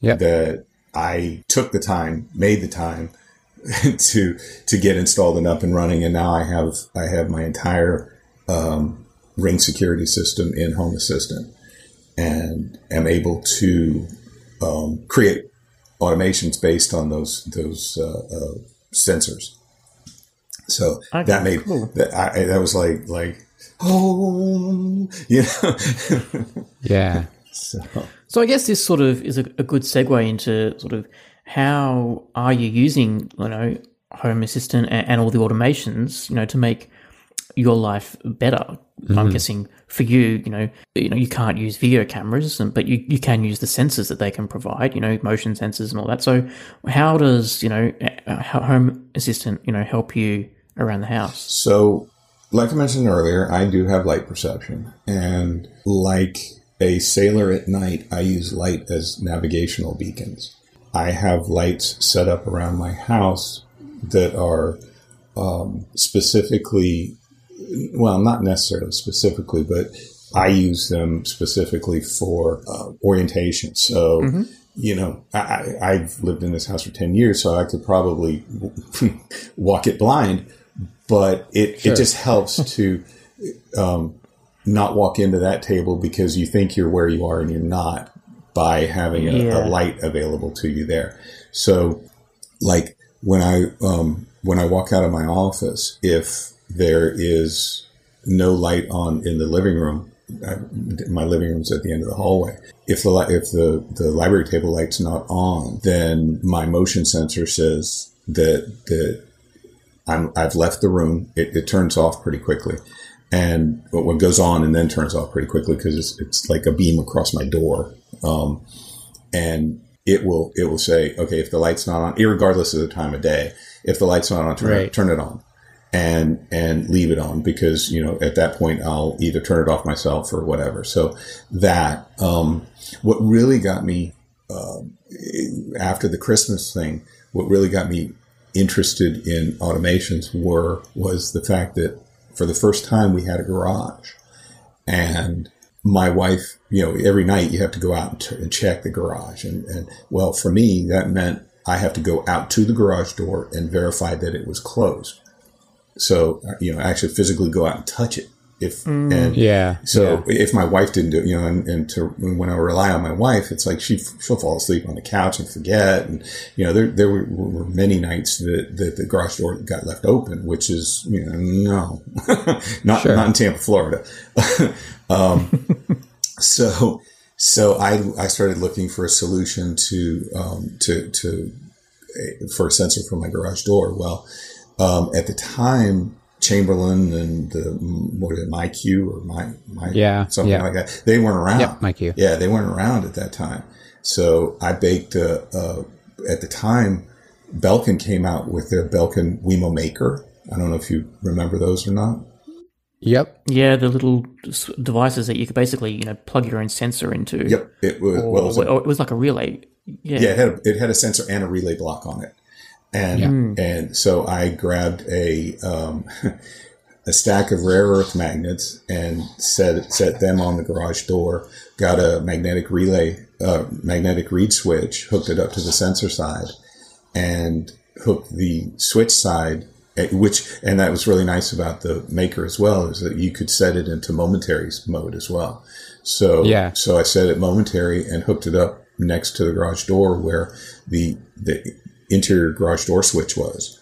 Yeah. That I took the time, made the time to to get installed and up and running, and now I have I have my entire um, Ring security system in Home Assistant, and am able to um, create automations based on those those uh, uh, sensors. So okay, that made cool. that I, that was like like oh you know yeah. So. so I guess this sort of is a, a good segue into sort of how are you using you know Home Assistant and, and all the automations you know to make your life better. Mm-hmm. I'm guessing for you, you know, you know, you can't use video cameras, but you, you can use the sensors that they can provide, you know, motion sensors and all that. So, how does you know Home Assistant, you know, help you around the house? So, like I mentioned earlier, I do have light perception, and like a sailor at night, I use light as navigational beacons. I have lights set up around my house that are um, specifically well, not necessarily specifically, but I use them specifically for uh, orientation. So, mm-hmm. you know, I, I've lived in this house for 10 years, so I could probably walk it blind, but it, sure. it just helps to um, not walk into that table because you think you're where you are and you're not by having a, yeah. a light available to you there. So, like when I um, when I walk out of my office, if there is no light on in the living room. I, my living room's at the end of the hallway. If the if the the library table light's not on, then my motion sensor says that that I'm I've left the room. It, it turns off pretty quickly, and what goes on and then turns off pretty quickly because it's, it's like a beam across my door. Um, and it will it will say, okay, if the light's not on, regardless of the time of day, if the light's not on, turn, right. turn it on and and leave it on because you know at that point I'll either turn it off myself or whatever. So that um, what really got me uh, after the Christmas thing, what really got me interested in automations were was the fact that for the first time we had a garage and my wife, you know, every night you have to go out and, t- and check the garage. And, and well, for me, that meant I have to go out to the garage door and verify that it was closed. So, you know, actually physically go out and touch it. If, mm. and yeah, so yeah. if my wife didn't do it, you know, and, and to, when I rely on my wife, it's like she, she'll fall asleep on the couch and forget. And, you know, there, there were, were many nights that, that the garage door got left open, which is, you know, no, not, sure. not in Tampa, Florida. um, so, so I, I started looking for a solution to, um, to, to, for a sensor for my garage door. Well, um, at the time, Chamberlain and the what is it, MyQ or my my yeah something yeah. like that. They weren't around. Yep, MyQ. Yeah, they weren't around at that time. So I baked a, a at the time. Belkin came out with their Belkin Wemo Maker. I don't know if you remember those or not. Yep. Yeah, the little devices that you could basically you know plug your own sensor into. Yep. It was or, well, it was, a, it was like a relay. Yeah. Yeah, it had a, it had a sensor and a relay block on it. And yeah. Hmm. and so I grabbed a um, a stack of rare earth magnets and set set them on the garage door. Got a magnetic relay, uh, magnetic reed switch, hooked it up to the sensor side, and hooked the switch side. Eh, which and that was really nice about the maker as well is that you could set it into momentary mode as well. So yeah. So I set it momentary and hooked it up next to the garage door where the the interior garage door switch was.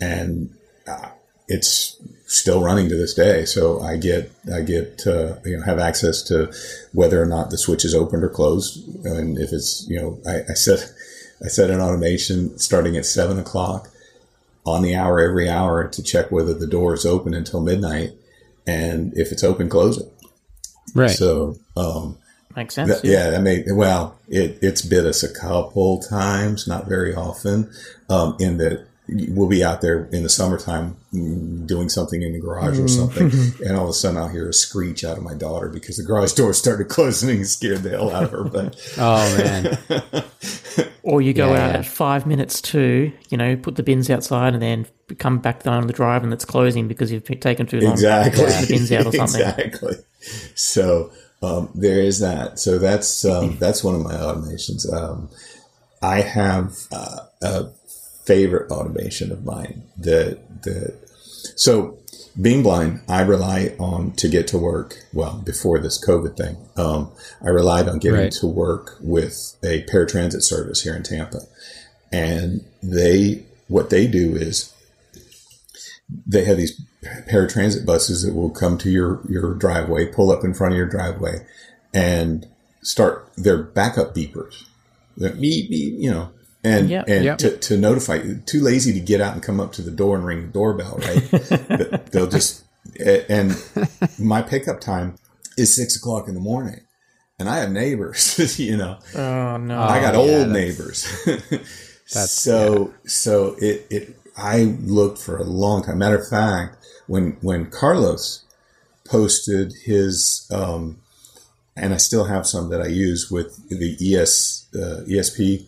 And uh, it's still running to this day. So I get, I get, uh, you know, have access to whether or not the switch is opened or closed. And if it's, you know, I, I set, I set an automation starting at seven o'clock on the hour every hour to check whether the door is open until midnight. And if it's open, close it. Right. So, um, Makes sense. That, yeah. that made well. It it's bit us a couple times, not very often. Um, in that we'll be out there in the summertime doing something in the garage or something, mm-hmm. and all of a sudden I'll hear a screech out of my daughter because the garage door started closing and scared the hell out of her. But oh man! or you go yeah. out at five minutes to, you know, put the bins outside and then come back down the drive and it's closing because you've taken too long exactly. to the bins out or something. exactly. So um, there is that. So that's um, that's one of my automations. Um, I have uh, a favorite automation of mine that that so being blind, I rely on to get to work. Well, before this COVID thing, um, I relied on getting right. to work with a paratransit service here in Tampa, and they what they do is they have these paratransit buses that will come to your your driveway, pull up in front of your driveway, and start their backup beepers. beep beep, you know, and yep, and yep. To, to notify you. Too lazy to get out and come up to the door and ring the doorbell, right? They'll just and my pickup time is six o'clock in the morning, and I have neighbors. you know, oh no, I got oh, old neighbors. that's so yeah. so it it. I looked for a long time. Matter of fact, when when Carlos posted his um, and I still have some that I use with the ES uh, ESP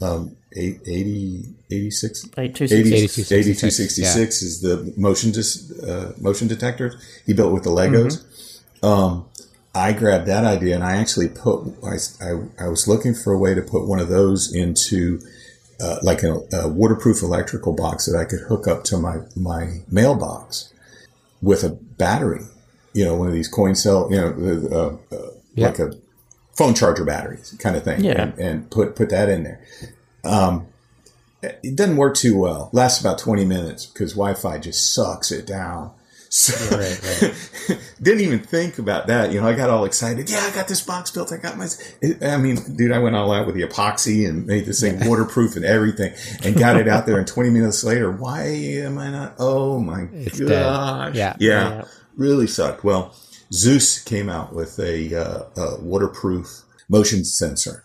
um, 80, 86, 8266 yeah. is the motion dis, uh, motion detector he built with the Legos. Mm-hmm. Um, I grabbed that idea and I actually put I, I, I, was looking for a way to put one of those into uh, like a, a, waterproof electrical box that I could hook up to my my mailbox with a battery. You know, one of these coin cell, you know, uh, uh, like a phone charger batteries kind of thing. Yeah. And, and put, put that in there. Um, it doesn't work too well. Lasts about 20 minutes because Wi-Fi just sucks it down. So right, right. didn't even think about that. You know, I got all excited. Yeah, I got this box built. I got my. I mean, dude, I went all out with the epoxy and made this thing waterproof and everything, and got it out there. And 20 minutes later, why am I not? Oh my it's gosh! Yeah. yeah, yeah, really sucked. Well, Zooz came out with a, uh, a waterproof motion sensor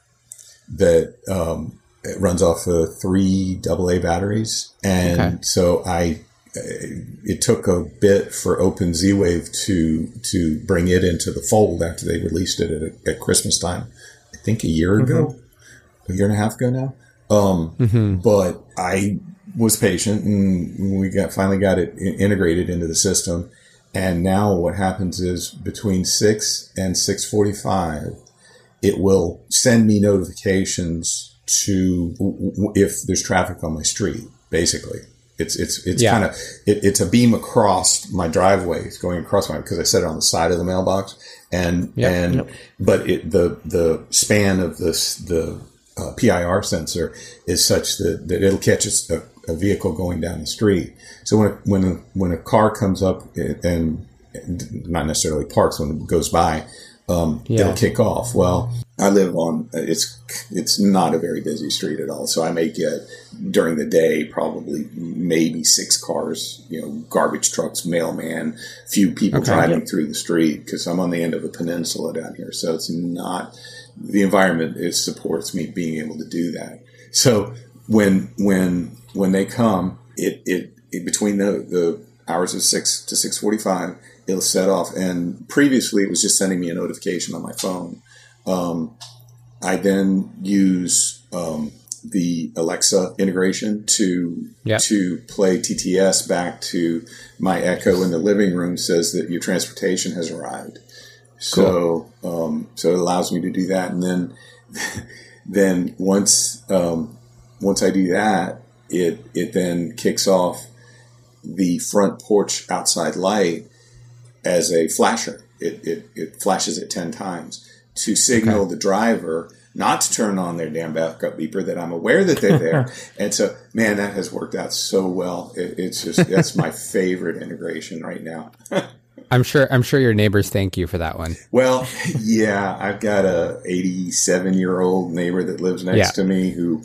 that um, it runs off of three AA batteries, and okay. so I it took a bit for Open Z Wave to to bring it into the fold after they released it at, at Christmas time. I think a year ago, mm-hmm. a year and a half ago now. Um, mm-hmm. But I was patient, and we got finally got it integrated into the system. And now what happens is between six and six forty-five, it will send me notifications to if there's traffic on my street. Basically, it's it's it's yeah. kind of it, it's a beam across my driveway. It's going across my because I set it on the side of the mailbox, and yep, and yep. but it the the span of this the uh, PIR sensor is such that, that it'll catch a, a, vehicle going down the street. So when a, when a, when a car comes up and, and not necessarily parks when it goes by, um, yeah. it'll kick off. Well, I live on it's it's not a very busy street at all, so I may get during the day probably maybe six cars, you know, garbage trucks, mailman, few people okay, driving through the street because I'm on the end of a peninsula down here, so it's not the environment. It supports me being able to do that. So when when when they come, it it, it between the the hours of six to six forty five it'll set off. And previously, it was just sending me a notification on my phone. Um, I then use um, the Alexa integration to yep. to play TTS back to my Echo in the living room. Says that your transportation has arrived. So cool. um, so it allows me to do that, and then then once um, once I do that, it it then kicks off the front porch outside light as a flasher. It, it, it flashes it 10 times to signal okay. the driver not to turn on their damn backup beeper that I'm aware that they're there. and so, man, that has worked out so well. It, it's just, that's my favorite integration right now. I'm sure, I'm sure your neighbors thank you for that one. Well, yeah, I've got a 87 year old neighbor that lives next yeah. to me who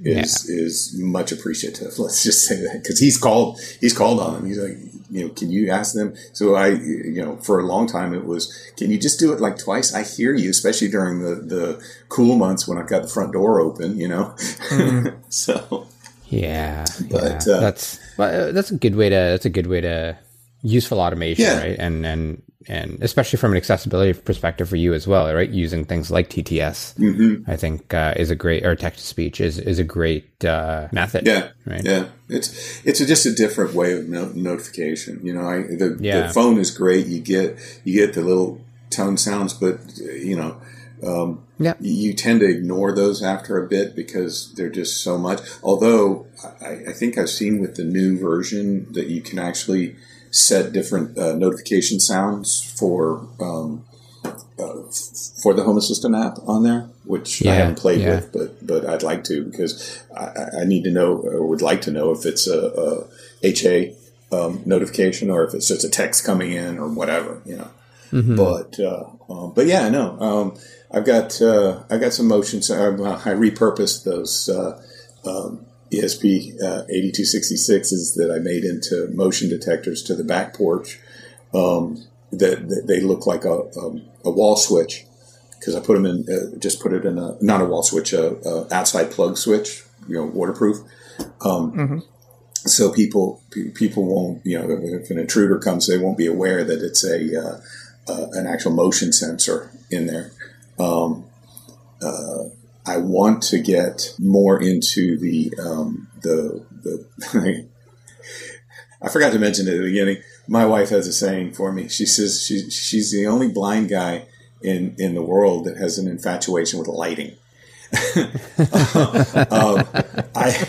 is, yeah. is much appreciative. Let's just say that because he's called, he's called on him. He's like, you know, can you ask them? So I, you know, for a long time it was, can you just do it like twice? I hear you, especially during the, the cool months when I've got the front door open, you know? Mm. so. Yeah, but yeah. Uh, that's well, that's a good way to that's a good way to useful automation, yeah. right? And and and especially from an accessibility perspective for you as well, right? Using things like TTS, mm-hmm. I think uh, is a great or text to speech is is a great uh, method. Yeah, right. Yeah, it's it's a, just a different way of no- notification. You know, I, the, yeah. the phone is great. You get you get the little tone sounds, but you know. Um, yeah. You tend to ignore those after a bit because they're just so much. Although I, I think I've seen with the new version that you can actually set different uh, notification sounds for um, uh, for the Home Assistant app on there, which yeah, I haven't played yeah. with, but but I'd like to because I, I, need to know or would like to know if it's a, a HA um, notification or if it's just a text coming in or whatever, you know. Mm-hmm. But uh, um, but yeah, no, um, I've got uh, I got some motions. I, I repurposed those uh, um, ESP uh, 8266s that I made into motion detectors to the back porch. Um, that, that, they look like a, um, a wall switch because I put them in, uh, just put it in a, not a wall switch, a, a outside plug switch, you know, waterproof. Um, mm-hmm. So people, people won't, you know, if an intruder comes, they won't be aware that it's a, uh, uh, an actual motion sensor in there. Um, uh, I want to get more into the um, the the. I forgot to mention at the beginning. My wife has a saying for me. She says she, she's the only blind guy in in the world that has an infatuation with lighting. um, I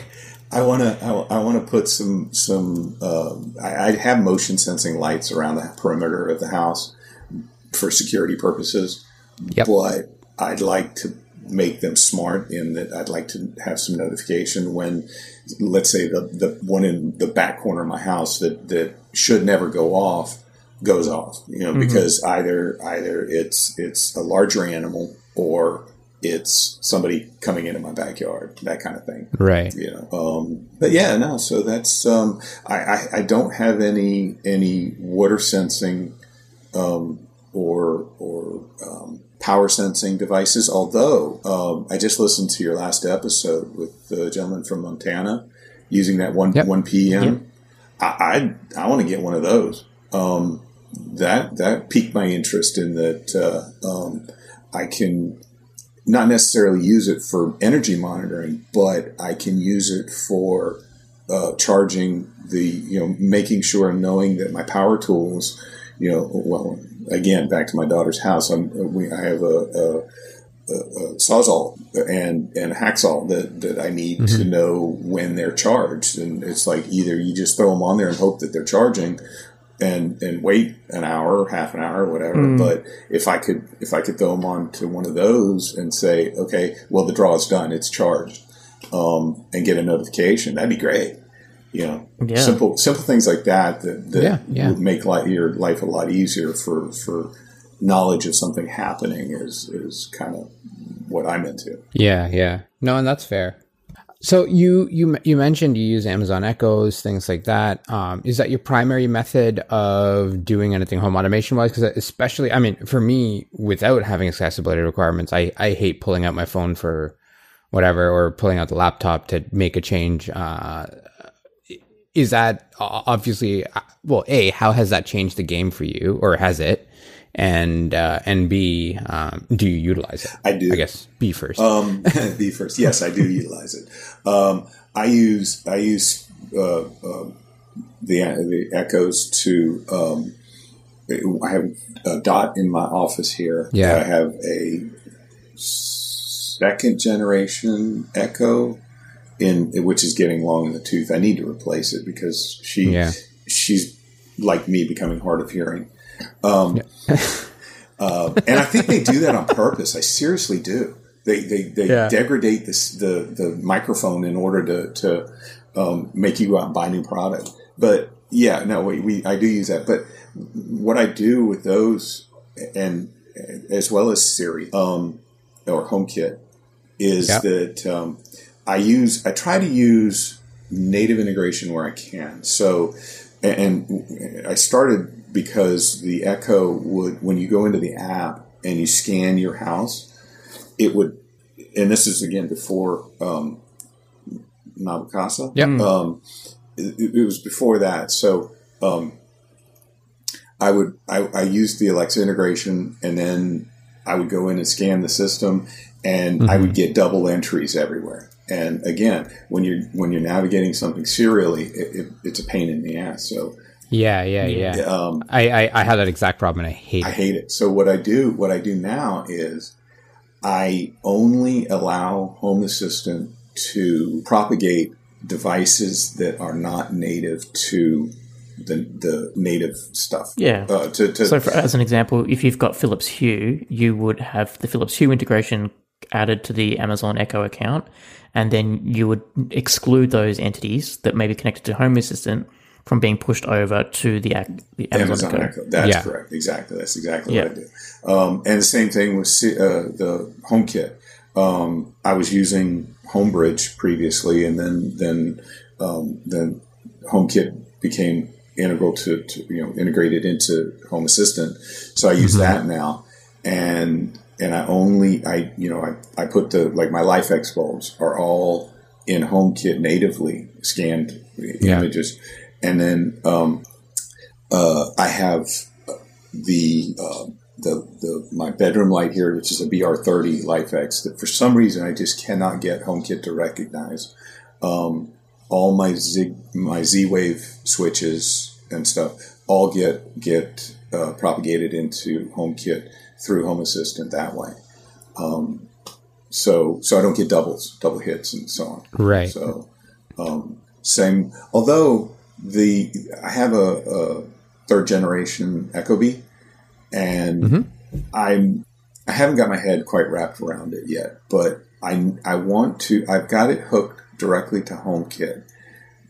I want to I, I want to put some some um, I, I, have motion sensing lights around the perimeter of the house for security purposes. Yep. But I'd like to make them smart in that I'd like to have some notification when, let's say, the, the one in the back corner of my house that, that should never go off goes off, you know, mm-hmm. because either either it's it's a larger animal or it's somebody coming into my backyard, that kind of thing. Right. You know. Um, but yeah, no. So that's um, I, I, I don't have any any water sensing um, or or um, power sensing devices. Although um, I just listened to your last episode with the gentleman from Montana using that one yep. one PM. Yep. I I, I want to get one of those. Um, that that piqued my interest in that uh, um, I can not necessarily use it for energy monitoring, but I can use it for uh, charging the you know making sure and knowing that my power tools you know well again, back to my daughter's house, I'm, we, I have a, a, a, sawzall and and a hacksaw that, that I need mm-hmm. to know when they're charged, and it's like either you just throw them on there and hope that they're charging, and and wait an hour, half an hour, whatever. Mm. But if I could if I could throw them on to one of those and say, okay, well the draw is done, it's charged, um, and get a notification, that'd be great you know, yeah. simple simple things like that that, that yeah, yeah. would make life, your life a lot easier for for knowledge of something happening is is kind of what I'm into. Yeah, yeah. No, and that's fair. So you you you mentioned you use Amazon Echoes, things like that. Um, is that your primary method of doing anything home automation wise? Because especially, I mean, for me, without having accessibility requirements, I I hate pulling out my phone for whatever or pulling out the laptop to make a change. Uh, is that obviously well a how has that changed the game for you or has it? And uh, and b um, do you utilize it? I do. I guess b first. Um, b first. Yes i do utilize it. Um, i use i use uh, uh, the the echoes to um, i have a dot in my office here. Yeah. I have a second generation echo in which is getting long in the tooth. I need to replace it because she yeah. she's like me becoming hard of hearing. Um, uh, and I think they do that on purpose. I seriously do. They they, they yeah. degrade this the the microphone in order to to um, make you go out and buy new product. But yeah, no, we, we I do use that. But what I do with those and as well as Siri um, or HomeKit is yep. that um, I use I try to use native integration where I can. So, and I started because the Echo would when you go into the app and you scan your house, it would, and this is again before um, Nabu Casa. Yeah. Um, it, it, was before that. So um, I would I, I used the Alexa integration, and then I would go in and scan the system, and mm-hmm. I would get double entries everywhere. And again, when you're when you're navigating something serially, it, it, it's a pain in the ass. So yeah, yeah, yeah. Um, I, I I had that exact problem, and I hate I hate it. So what I do what I do now is I only allow Home Assistant to propagate devices that are not native to the, the native stuff. Yeah. Uh, to, to, so, for, as an example, if you've got Philips Hue, you would have the Philips Hue integration added to the Amazon Echo account, and then you would exclude those entities that may be connected to Home Assistant from being pushed over to the, the Amazon, Amazon Echo. Echo. That's yeah. correct. Exactly. That's exactly yeah. what I do. Um, and the same thing with uh, the HomeKit. Um, I was using Homebridge previously, and then then um, then HomeKit became integral to, to, you know integrated into Home Assistant. So I use mm-hmm. that now, and and I only I you know I, I put the like my LIFX bulbs are all in HomeKit natively scanned yeah. images, and then um, uh, I have the uh, the, the my bedroom light here, which is a BR30 LIFX, that for some reason I just cannot get HomeKit to recognize. Um, all my Z my Z Wave switches and stuff all get get uh, propagated into HomeKit through Home Assistant that way. Um, so so I don't get doubles, double hits, and so on. Right. So um, same. Although the I have a, a third generation Echo Ecobee, and mm-hmm. I'm I haven't got my head quite wrapped around it yet, but I I want to. I've got it hooked directly to HomeKit,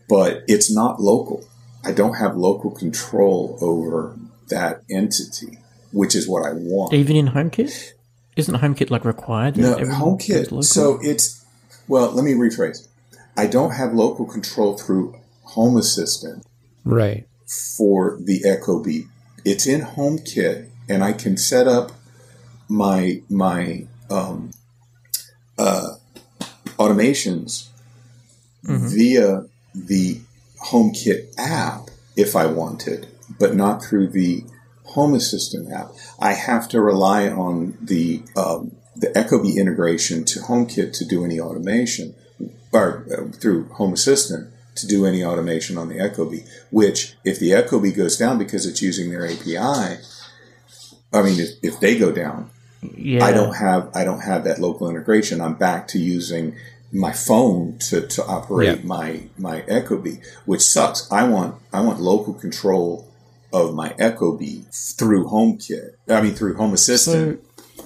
but it's not local. I don't have local control over that entity, which is what I want. Even in HomeKit, isn't HomeKit like required? No, HomeKit. So it's well. Let me rephrase. I don't have local control through Home Assistant, right? For the Ecobee, it's in HomeKit, and I can set up my my um, uh, automations mm-hmm. via the HomeKit app if I wanted, but not through the Home Assistant app. I have to rely on the um, the Ecobee integration to HomeKit to do any automation, or uh, through Home Assistant to do any automation on the Ecobee. Which, if the Ecobee goes down because it's using their API, I mean, if, if they go down, yeah. I don't have I don't have that local integration. I'm back to using my phone to, to operate yeah. my my Ecobee, which sucks. I want I want local control of my Echo Ecobee through HomeKit. I mean through Home Assistant. So,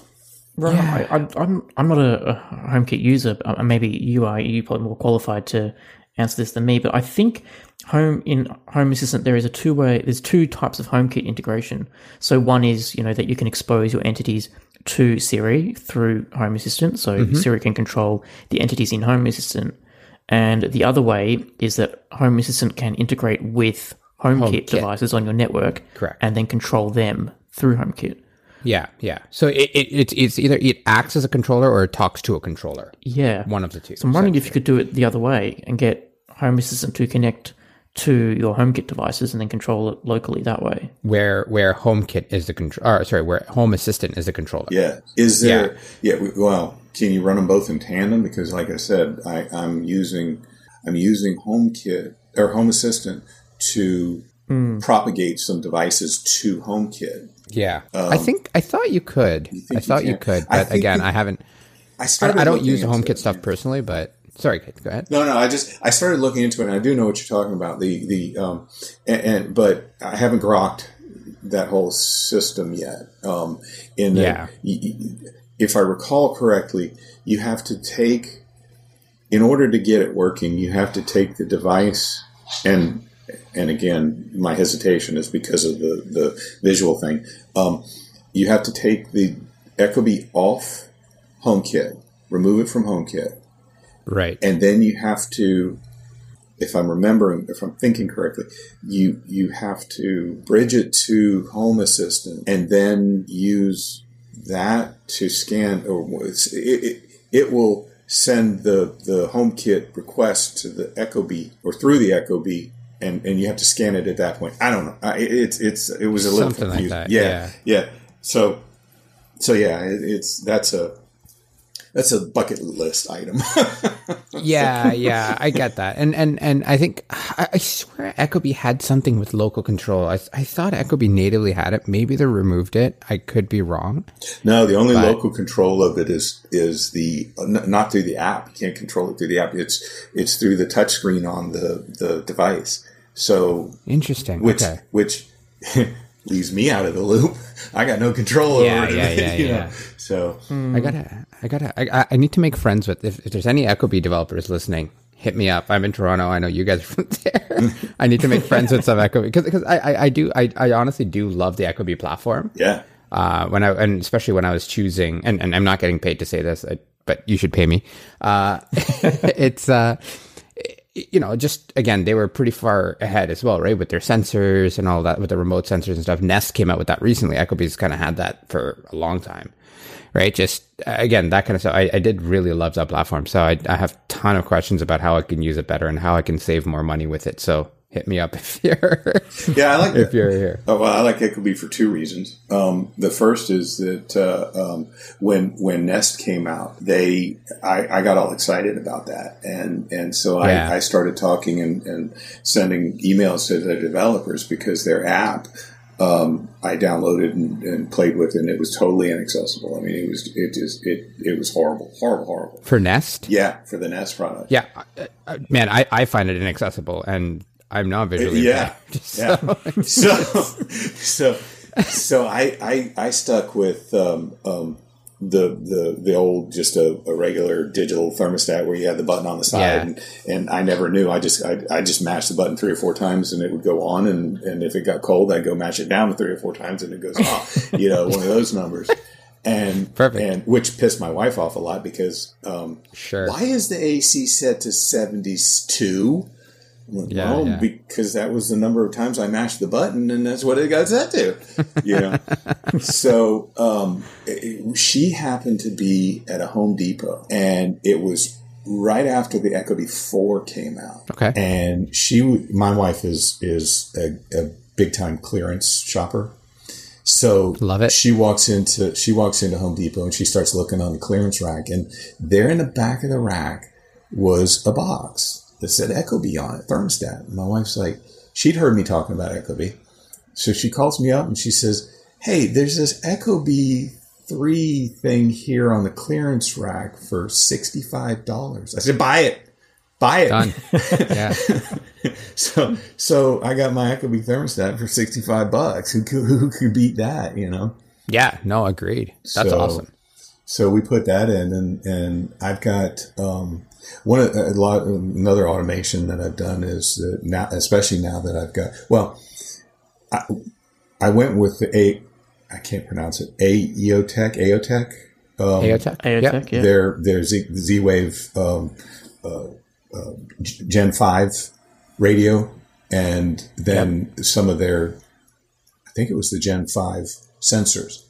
right, yeah. I, am I'm, I'm not a, a HomeKit user. Uh, maybe you are. You probably more qualified to answer this than me. But I think home in Home Assistant there is a two way. There's two types of HomeKit integration. So one is you know that you can expose your entities to Siri through Home Assistant. So mm-hmm. Siri can control the entities in Home Assistant. And the other way is that Home Assistant can integrate with HomeKit, HomeKit. devices on your network. Correct. And then control them through HomeKit. Yeah, yeah. So it, it, it's it's either it acts as a controller or it talks to a controller. Yeah, one of the two. So I'm wondering if you could do it the other way and get Home Assistant to connect to your HomeKit devices and then control it locally that way. Where where HomeKit is the control, sorry, where Home Assistant is the controller. Yeah, is there? Yeah, yeah. Well, can you run them both in tandem? Because, like I said, I, I'm using I'm using HomeKit or Home Assistant to mm. propagate some devices to HomeKit. Yeah, um, I think I thought you could. I thought you, you could, but again, I haven't. I started. I, I don't use the HomeKit stuff personally, but Sorry, go ahead. No, no. I just I started looking into it, and I do know what you're talking about. The the um, and, and but I haven't grokked that whole system yet. Um, in that, yeah. if I recall correctly, you have to take in order to get it working, you have to take the device and and again, my hesitation is because of the the visual thing. Um, you have to take the Ecobee off HomeKit, remove it from HomeKit Right. And then you have to, if I'm remembering, if I'm thinking correctly, you you have to bridge it to Home Assistant and then use that to scan, or it, it, it will send the the HomeKit request to the ecobee or through the ecobee and and you have to scan it at that point i don't know it's it's it was a little Something confusing like yeah, yeah, yeah so so yeah it, it's that's a that's a bucket list item. yeah, yeah, I get that, and and and I think I, I swear Ecobee had something with local control. I, I thought Ecobee natively had it. Maybe they removed it. I could be wrong. No, the only but, local control of it is is the not through the app. You can't control it through the app. It's it's through the touchscreen on the the device. So interesting. Which okay. which leaves me out of the loop. I got no control yeah, over it. Yeah, yeah, yeah. Know? So I gotta, I gotta, I, I need to make friends with. If, if there's any Ecobee developers listening, hit me up. I'm in Toronto. I know you guys are from there. I need to make friends with some Ecobee because because I, I, I do I, I honestly do love the Ecobee platform. Yeah. Uh, when I and especially when I was choosing and, and I'm not getting paid to say this, but you should pay me. Uh, it's uh, you know, just again, they were pretty far ahead as well, right? With their sensors and all that, with the remote sensors and stuff. Nest came out with that recently. Ecobee's kind of had that for a long time, right? Just uh, again, that kind of stuff. I, I did really love that platform. So I, I have a ton of questions about how I can use it better and how I can save more money with it. So hit me up if you're yeah I like if you're here. Oh, well, I like Ecobee for two reasons. Um, the first is that uh, um, when when Nest came out, they I, I, got all excited about that, and and so yeah. I, I, started talking and, and sending emails to the developers because their app. Um, I downloaded and, and, played with, and it was totally inaccessible. I mean, it was it just it it was horrible, horrible, horrible for Nest. Yeah, for the Nest product. Yeah, man, I, I find it inaccessible, and I'm not visually yeah, yeah. So, so, so, I, I, I stuck with um, um, the the the old just a, a, regular digital thermostat where you had the button on the side, yeah. and, and I never knew. I just I, I just mashed the button three or four times, and it would go on, and and if it got cold, I'd go mash it down three or four times, and it goes off. you know, one of those numbers and Perfect. and which pissed my wife off a lot because um, sure why is the AC set to seventy two? Yeah, well, yeah. because that was the number of times I mashed the button, and that's what it got set to. You know, so um, it, she happened to be at a Home Depot, and it was right after the Ecobee Four came out. Okay, and she, my wife, is is a, a big time clearance shopper. So love it. She walks into she walks into Home Depot and she starts looking on the clearance rack, and there in the back of the rack was a box that said Ecobee on it, thermostat. And my wife's like, she'd heard me talking about Ecobee. So she calls me up and she says, Hey, there's this Ecobee 3 thing here on the clearance rack for $65. I said, buy it. Buy it. Done. yeah. so, so I got my Ecobee thermostat for 65 bucks. Who could, who could beat that, you know? Yeah, no, agreed. That's so, awesome. So we put that in and, and I've got, um, one a lot another automation that I've done is that now, especially now that I've got well, I, I went with the a I can't pronounce it a Aeotec Aeotec um, Aeotec Aeotec yeah. their their Z, Z Wave um, uh, uh, Gen five radio and then yep. some of their I think it was the Gen five sensors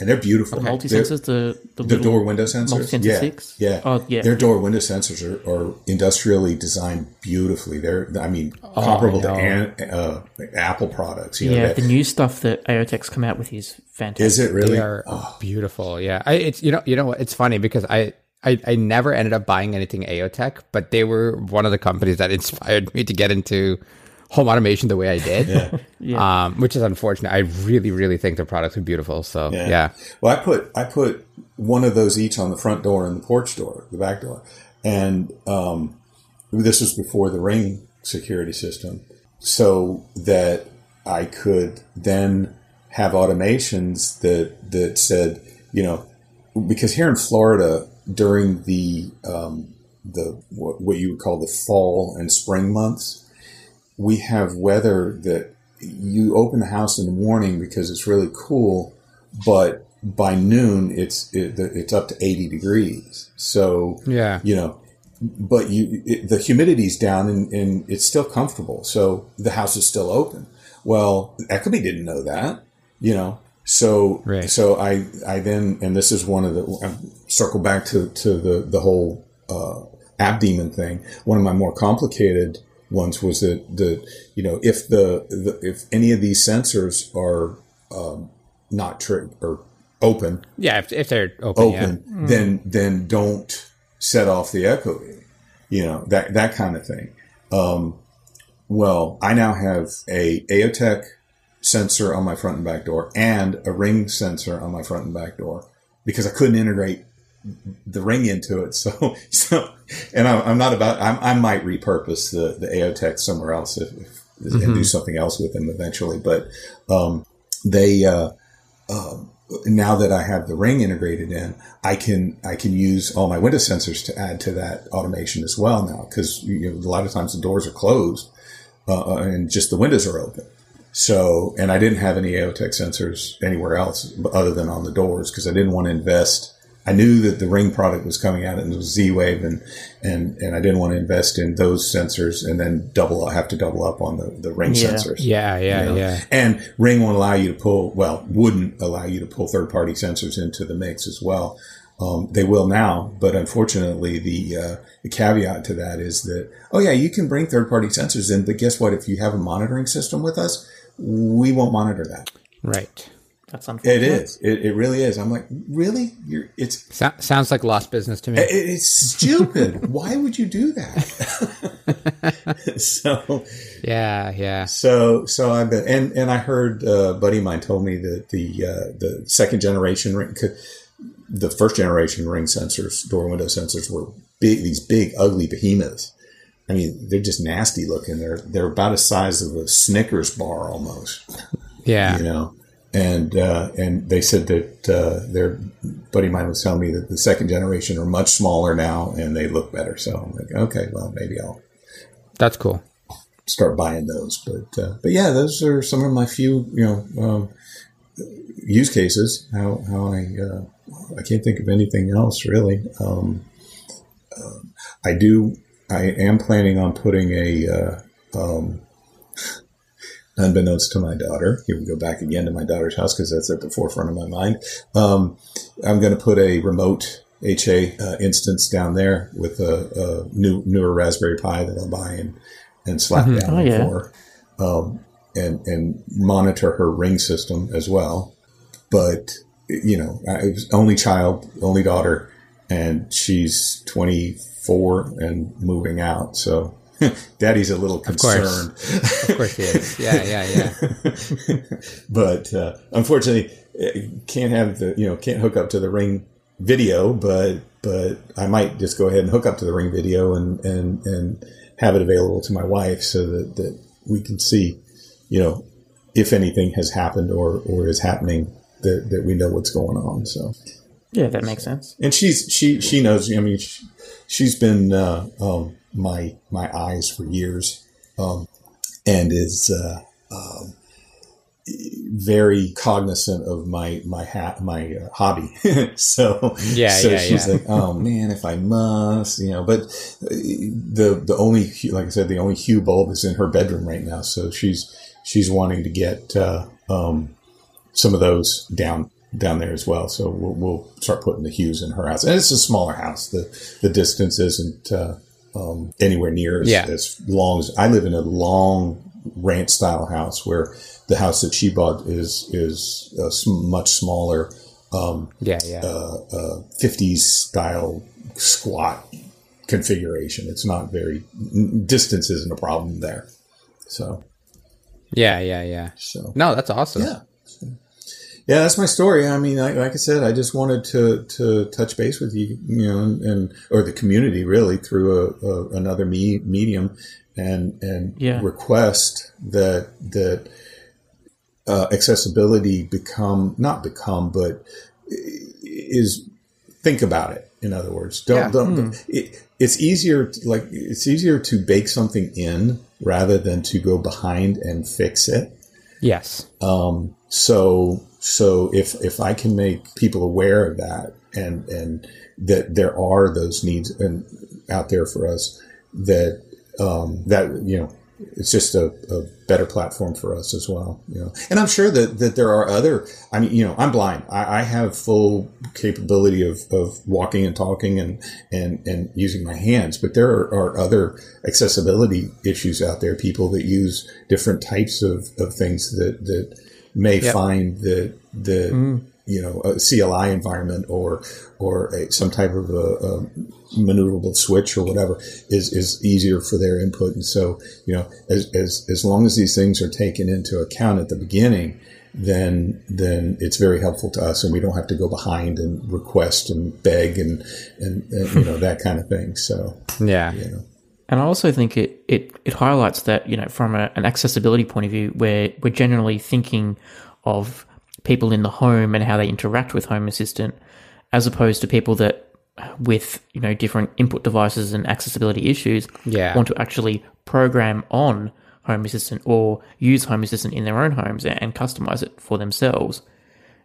and they're beautiful. The multi sensors, the the, the door window sensors, yeah, six? yeah, oh, yeah. Their door window sensors are, are industrially designed beautifully. They're, I mean, oh, comparable to an, uh, Apple products. You yeah, that, the new stuff that Aeotec's come out with is fantastic. Is it really? They are oh. beautiful. Yeah, I, it's you know you know what? It's funny because I I, I never ended up buying anything Aeotec, but they were one of the companies that inspired me to get into home automation the way I did, yeah. yeah. Um, which is unfortunate. I really, really think their products are beautiful. So yeah. yeah. Well, I put I put one of those each on the front door and the porch door, the back door, and um, this was before the ring security system, so that I could then have automations that that said, you know, because here in Florida during the um, the what, what you would call the fall and spring months we have weather that you open the house in the morning because it's really cool, but by noon it's it, it's up to 80 degrees. So yeah, you know, but you it, the humidity's down and, and it's still comfortable. So the house is still open. Well, Ecobee didn't know that, you know. So, right. so I, I then, and this is one of the, I circle back to, to the, the whole, uh, AppDaemon thing. One of my more complicated ones was that the, you know, if the, the if any of these sensors are, um, not true or open. Yeah. If, if they're open, open yeah. then, then don't set off the echo, you know, that, that kind of thing. Um, well, I now have a Aeotec sensor on my front and back door and a ring sensor on my front and back door because I couldn't integrate the ring into it. So, so, and I'm, I'm not about, I'm, i might repurpose the, the Aeotec somewhere else if, if mm-hmm. and do something else with them eventually. But, um, they, uh, um, now that I have the ring integrated in, I can I can use all my window sensors to add to that automation as well now because you know, a lot of times the doors are closed uh, uh and just the windows are open. So, and I didn't have any Aeotec sensors anywhere else other than on the doors because I didn't want to invest. I knew that the Ring product was coming out and it was Z-Wave and, and, and I didn't want to invest in those sensors and then double, have to double up on the, the Ring yeah. sensors. Yeah, yeah, you know? yeah. And Ring won't allow you to pull, well, wouldn't allow you to pull third party sensors into the mix as well. Um, they will now, but unfortunately, the uh, the caveat to that is that oh yeah, you can bring third party sensors in, but guess what? If you have a monitoring system with us, we won't monitor that. Right. That's unfortunate. It is. It, it really is. I'm like, really? You're. It's so, sounds like lost business to me. It, it's stupid. Why would you do that? so. Yeah, yeah. So, so I've been, and and I heard uh, a buddy of mine told me that the uh, the second generation ring, the first generation ring sensors, door window sensors, were big. These big, ugly behemoths I mean, they're just nasty looking. They're they're about the size of a Snickers bar almost. Yeah, you know. And uh, and they said that uh, their buddy of mine was telling me that the second generation are much smaller now and they look better. So I'm like, okay, well maybe I'll. That's cool. Start buying those, but uh, but yeah, those are some of my few you know um, use cases. How how I uh, I can't think of anything else really. Um, uh, I do I am planning on putting a, uh, um, unbeknownst to my daughter, here we go back again to my daughter's house because that's at the forefront of my mind. Um, I'm going to put a remote HA uh, instance down there with a, a, new newer Raspberry Pi that I'll buy and, and slap mm-hmm. down oh, yeah. for, um, and and monitor her ring system as well. But you know, I was only child, only daughter, and she's 24 and moving out. So daddy's a little concerned. Of course, of course he is. Yeah, yeah, yeah. but uh, unfortunately, can't have the you know can't hook up to the ring video. But but I might just go ahead and hook up to the ring video and and and have it available to my wife so that that we can see you know if anything has happened or or is happening that that we know what's going on. So. Yeah, that makes sense. And she's she she knows. I mean, she, she's been uh, um, my my eyes for years, um, and is uh, um, very cognizant of my my hat my uh, hobby. so yeah, so yeah, she's yeah. like, oh man, if I must, you know. But the the only like I said, the only Hue bulb is in her bedroom right now, so she's she's wanting to get uh, um, some of those down down there as well. So we'll, we'll, start putting the hues in her house. And it's a smaller house. The the distance isn't uh, um, anywhere near as, yeah. as long as I live in a long ranch style house where the house that she bought is is a much smaller. Um, yeah, yeah. Uh, uh, 50s style squat configuration. It's not very distance isn't a problem there. So. Yeah, yeah, yeah. So no, that's awesome. Yeah yeah, that's my story. I mean, like, like I said, I just wanted to to touch base with you, you know, and, and or the community really through a, a another me, medium, and and yeah. request that that uh, accessibility become not become, but is think about it. In other words, don't yeah. don't. Hmm. It, it's easier to, like it's easier to bake something in rather than to go behind and fix it. Yes. Um, so so if if I can make people aware of that and and that there are those needs and out there for us that um, that you know it's just a, a, better platform for us as well. You know, and I'm sure that, that there are other. I mean, you know, I'm blind. I, I have full capability of, of walking and talking and and and using my hands, but there are, are other accessibility issues out there. People that use different types of, of things that that may yep. find that the mm. you know a CLI environment or or a, some type of a, a, maneuverable switch or whatever is is easier for their input. And so you know as as as long as these things are taken into account at the beginning. Then, then it's very helpful to us, and we don't have to go behind and request and beg and and, and you know that kind of thing. So, yeah, you know. And I also think it, it, it highlights that, you know, from a, an accessibility point of view, where we're generally thinking of people in the home and how they interact with Home Assistant, as opposed to people that with, you know, different input devices and accessibility issues yeah. want to actually program on Home Assistant or use Home Assistant in their own homes and, and customize it for themselves.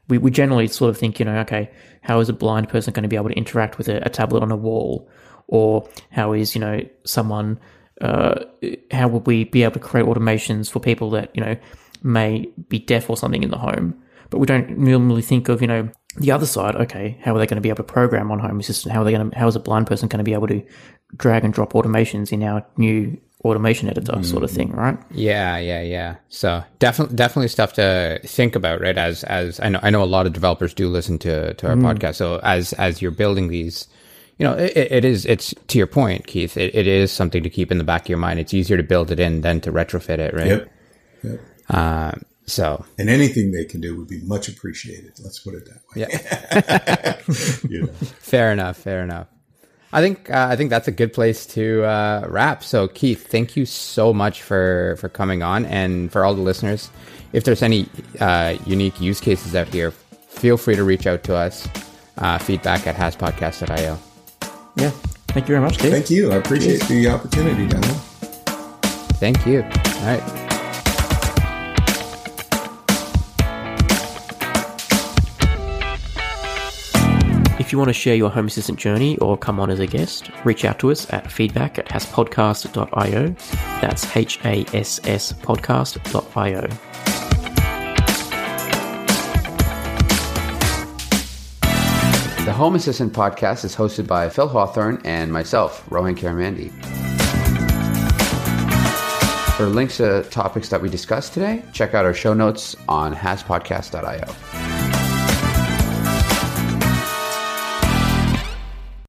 We, we generally sort of think, you know, okay, how is a blind person going to be able to interact with a, a tablet on a wall? Or how is you know someone uh, how would we be able to create automations for people that you know may be deaf or something in the home? But we don't normally think of you know the other side okay how are they going to be able to program on home? Assistant how are they going to how is a blind person going to be able to drag and drop automations in our new automation editor mm. sort of thing right? Yeah yeah yeah. So definitely definitely stuff to think about right? As as i know i know a lot of developers do listen to to our mm. podcast. So as as you're building these you know, it, it is, it's to your point, Keith, it, it is something to keep in the back of your mind. It's easier to build it in than to retrofit it, right? Yep. yep. Uh, so, and anything they can do would be much appreciated. Let's put it that way. Yeah. you know. Fair enough. Fair enough. I think uh, I think that's a good place to uh, wrap. So, Keith, thank you so much for for coming on, and for all the listeners. If there's any uh, unique use cases out here, feel free to reach out to us. Uh, feedback at hasspodcast.io. Yeah. Thank you very much, Dave. Thank you. I appreciate Cheers. the opportunity, Daniel. Thank you. All right. If you want to share your Home Assistant journey or come on as a guest, reach out to us at feedback at hasspodcast.io. That's H A S S podcast.io. The Home Assistant podcast is hosted by Phil Hawthorne and myself, Rohan Karamandi. For links to topics that we discussed today, check out our show notes on hasspodcast.io.